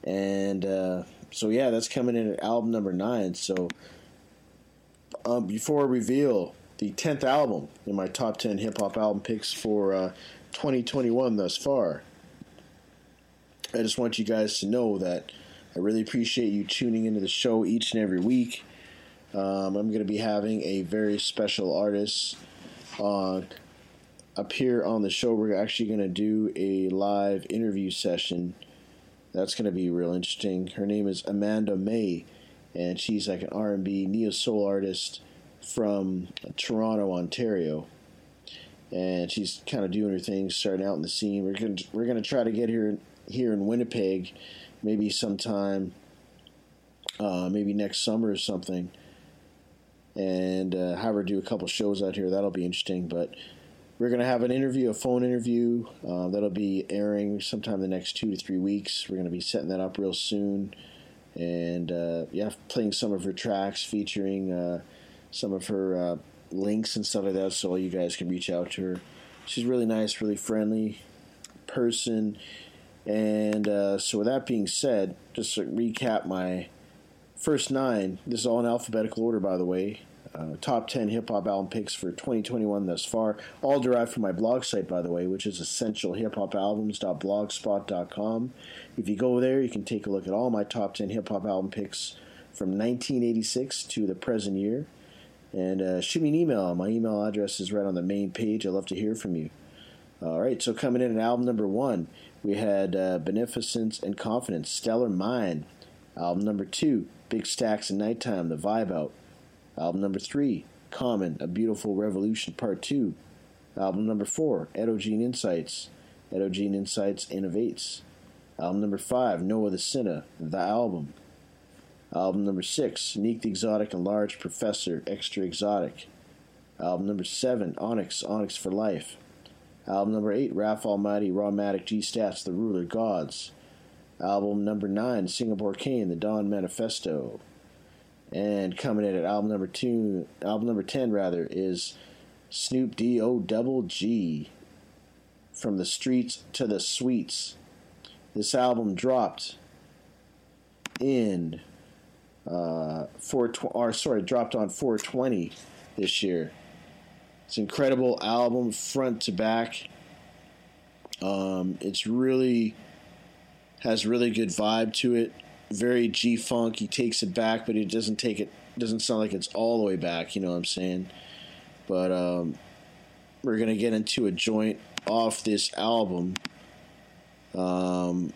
And uh, so, yeah, that's coming in at album number nine. So, um, before reveal the 10th album in my top 10 hip hop album picks for uh, 2021 thus far, I just want you guys to know that I really appreciate you tuning into the show each and every week. Um, I'm going to be having a very special artist uh, up here on the show. We're actually going to do a live interview session. That's going to be real interesting. Her name is Amanda Mae, and she's like an R&B neo soul artist from Toronto, Ontario. And she's kind of doing her thing, starting out in the scene. We're to, we're to try to get her here in Winnipeg, maybe sometime, uh, maybe next summer or something, and uh, have her do a couple shows out here. That'll be interesting. But we're going to have an interview, a phone interview, uh, that'll be airing sometime the next two to three weeks. We're going to be setting that up real soon, and uh, yeah, playing some of her tracks, featuring uh, some of her uh, links and stuff like that, so you guys can reach out to her. She's really nice, really friendly person. And uh, so, with that being said, just to recap my first nine. This is all in alphabetical order, by the way. Uh, top 10 hip hop album picks for 2021 thus far. All derived from my blog site, by the way, which is essentialhiphopalbums.blogspot.com. If you go there, you can take a look at all my top 10 hip hop album picks from 1986 to the present year. And uh, shoot me an email. My email address is right on the main page. I'd love to hear from you. All right, so coming in at album number one, we had uh, Beneficence and Confidence, Stellar Mind. Album number two, Big Stacks and Nighttime, The Vibe Out. Album number three, Common, A Beautiful Revolution Part 2. Album number four, Edogene Insights, Edogene Insights Innovates. Album number five, Noah the Sinner, The Album. Album number six, Neek the Exotic and Large Professor, Extra Exotic. Album number seven, Onyx, Onyx for Life. Album number eight, Raph Almighty, Rawmatic, G Stats, The Ruler Gods. Album number nine, Singapore Kane, The Dawn Manifesto. And coming in at album number two, album number ten rather, is Snoop D O Double G. From the Streets to the Suites. This album dropped in uh, 420, or sorry, dropped on 420 this year. It's an incredible album, front to back. Um, it's really has really good vibe to it. Very G funk. He takes it back, but he doesn't take it. Doesn't sound like it's all the way back. You know what I'm saying? But um, we're gonna get into a joint off this album. Um,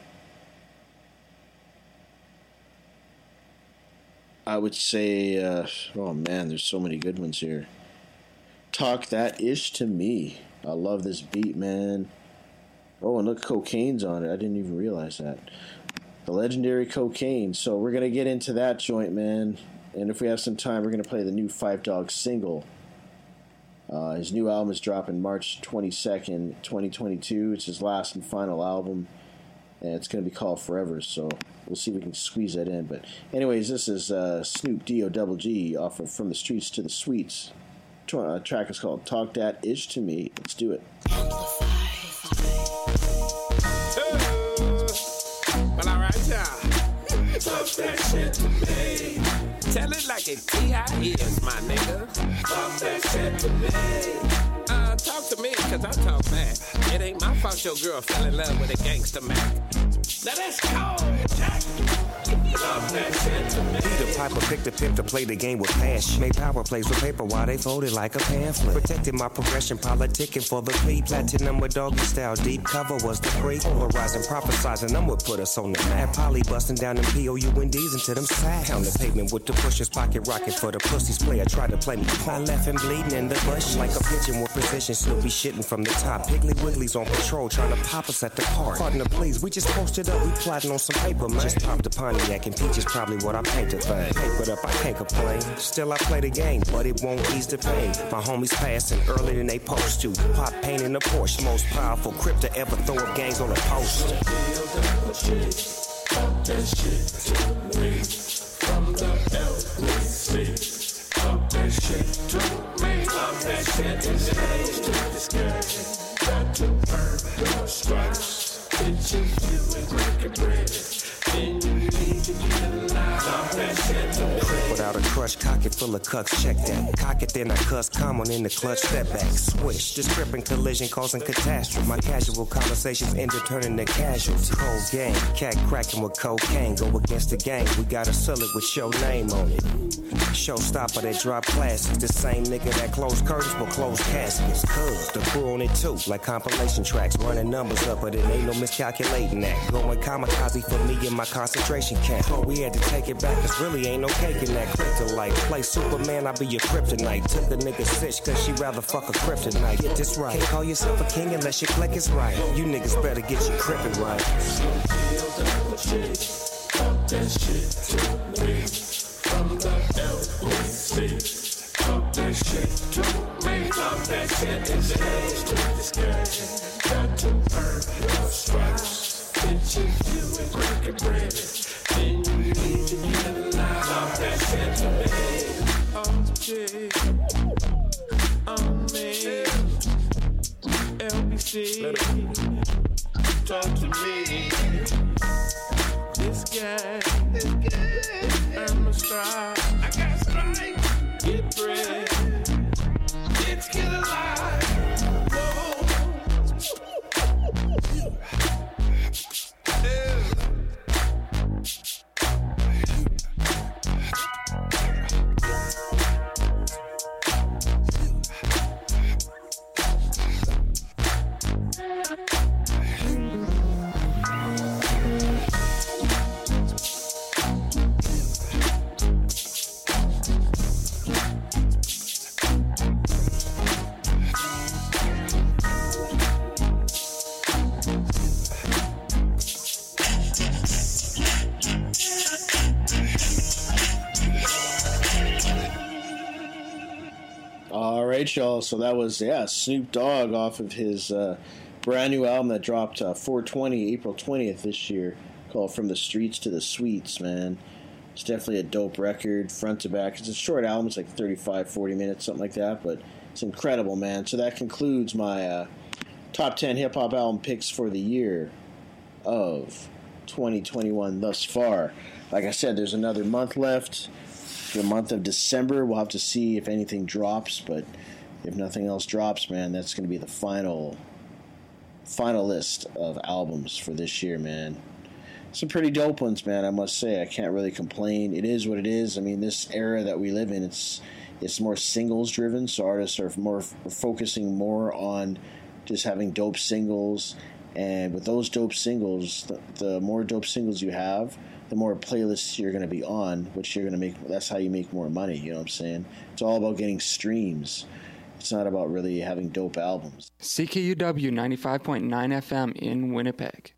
I would say, uh, oh man, there's so many good ones here. Talk that ish to me. I love this beat, man. Oh, and look, Kokane's on it. I didn't even realize that. The legendary Kokane. So we're gonna get into that joint, man. And if we have some time, we're gonna play the new Phife Dawg single. Uh, his new album is dropping March 22nd, 2022. It's his last and final album, and it's going to be called Forever. So we'll see if we can squeeze that in. But, anyways, this is uh, Snoop D O Double G off of From the Streets to the Suites. Tw- uh, track is called Talk That Ish to Me. Let's do it. That shit to me. Tell it like my nigga. Talk that shit to me. Uh, talk to me, cause I talk back. It ain't my fault your girl fell in love with a gangster man. Now that's cold, Jack. To me. Peter Piper picked a pimp to play the game with passion. Made power plays with paper while they folded like a pamphlet. Protected my progression, politicking for the P. Platinum with doggy style. Deep cover was the pre. Polarizing, prophesizing, them would put us on the map. Polly busting down them P-O-U-N-Ds into them sacks. Pound the pavement with the pushers, pocket rocket for the pussies. Player tried to play me. I left him bleeding in the bush like a pigeon with precision. Snoopy shitting from the top. Piggly Wiggly's on patrol trying to pop us at the park. Partner, please, we just posted up. We plotting on some paper, man. Just popped the Pontiac and peach is probably what I paint painted thing. Papered up, I can't complain. Still, I play the game, but it won't ease the pain. My homies passing earlier than they post to. Pop paint in a Porsche, most powerful crypt to ever throw up gangs on a poster. Talk that shit to me. From the LBC. Talk that shit to me. Talk that shit to me. This got to earn your stripes. Bitch, if you ain't breaking bread, shit. Without a crush, cock it full of cucks, check that. Cock it, then I cuss, common in the clutch, step back, swish. This gripping collision causing catastrophe. My casual conversations end up turning to casualty. Cold game, cat cracking with cocaine. Go against the gang, we gotta sell it with your name on it. Showstopper that drop classics. The same nigga that closed curtains but close caskets. Cuz the crew on it too, like compilation tracks. Running numbers up, but it ain't no miscalculating that. Going kamikaze for me in my concentration camp. But we had to take it back, cause really ain't no cake in that kryptonite. Play Superman, I be your kryptonite. Took a nigga stitch, cause she rather fuck a kryptonite. Get this right. Can't call yourself a king unless your click is right. You niggas better get your crippin' right. Talk that shit to me. From the LBC. Talk that shit to me. Talk that shit to me. So that was yeah, Snoop Dogg off of his uh, brand new album that dropped uh, 420 April 20th this year, called "From the Streets to the Suites. Man, it's definitely a dope record, front to back. It's a short album; it's like 35, 40 minutes, something like that. But it's incredible, man. So that concludes my uh, top 10 hip hop album picks for the year of 2021 thus far. Like I said, there's another month left. The month of December, we'll have to see if anything drops, but if nothing else drops, man, that's going to be the final final list of albums for this year, man. Some pretty dope ones, man. I must say, I can't really complain. It is what it is. I mean, this era that we live in, it's it's more singles driven. So artists are more f- focusing more on just having dope singles. And with those dope singles, the, the more dope singles you have, the more playlists you're going to be on, which you're going to make. That's how you make more money. You know what I'm saying? It's all about getting streams. It's not about really having dope albums. CKUW 95.9 FM in Winnipeg.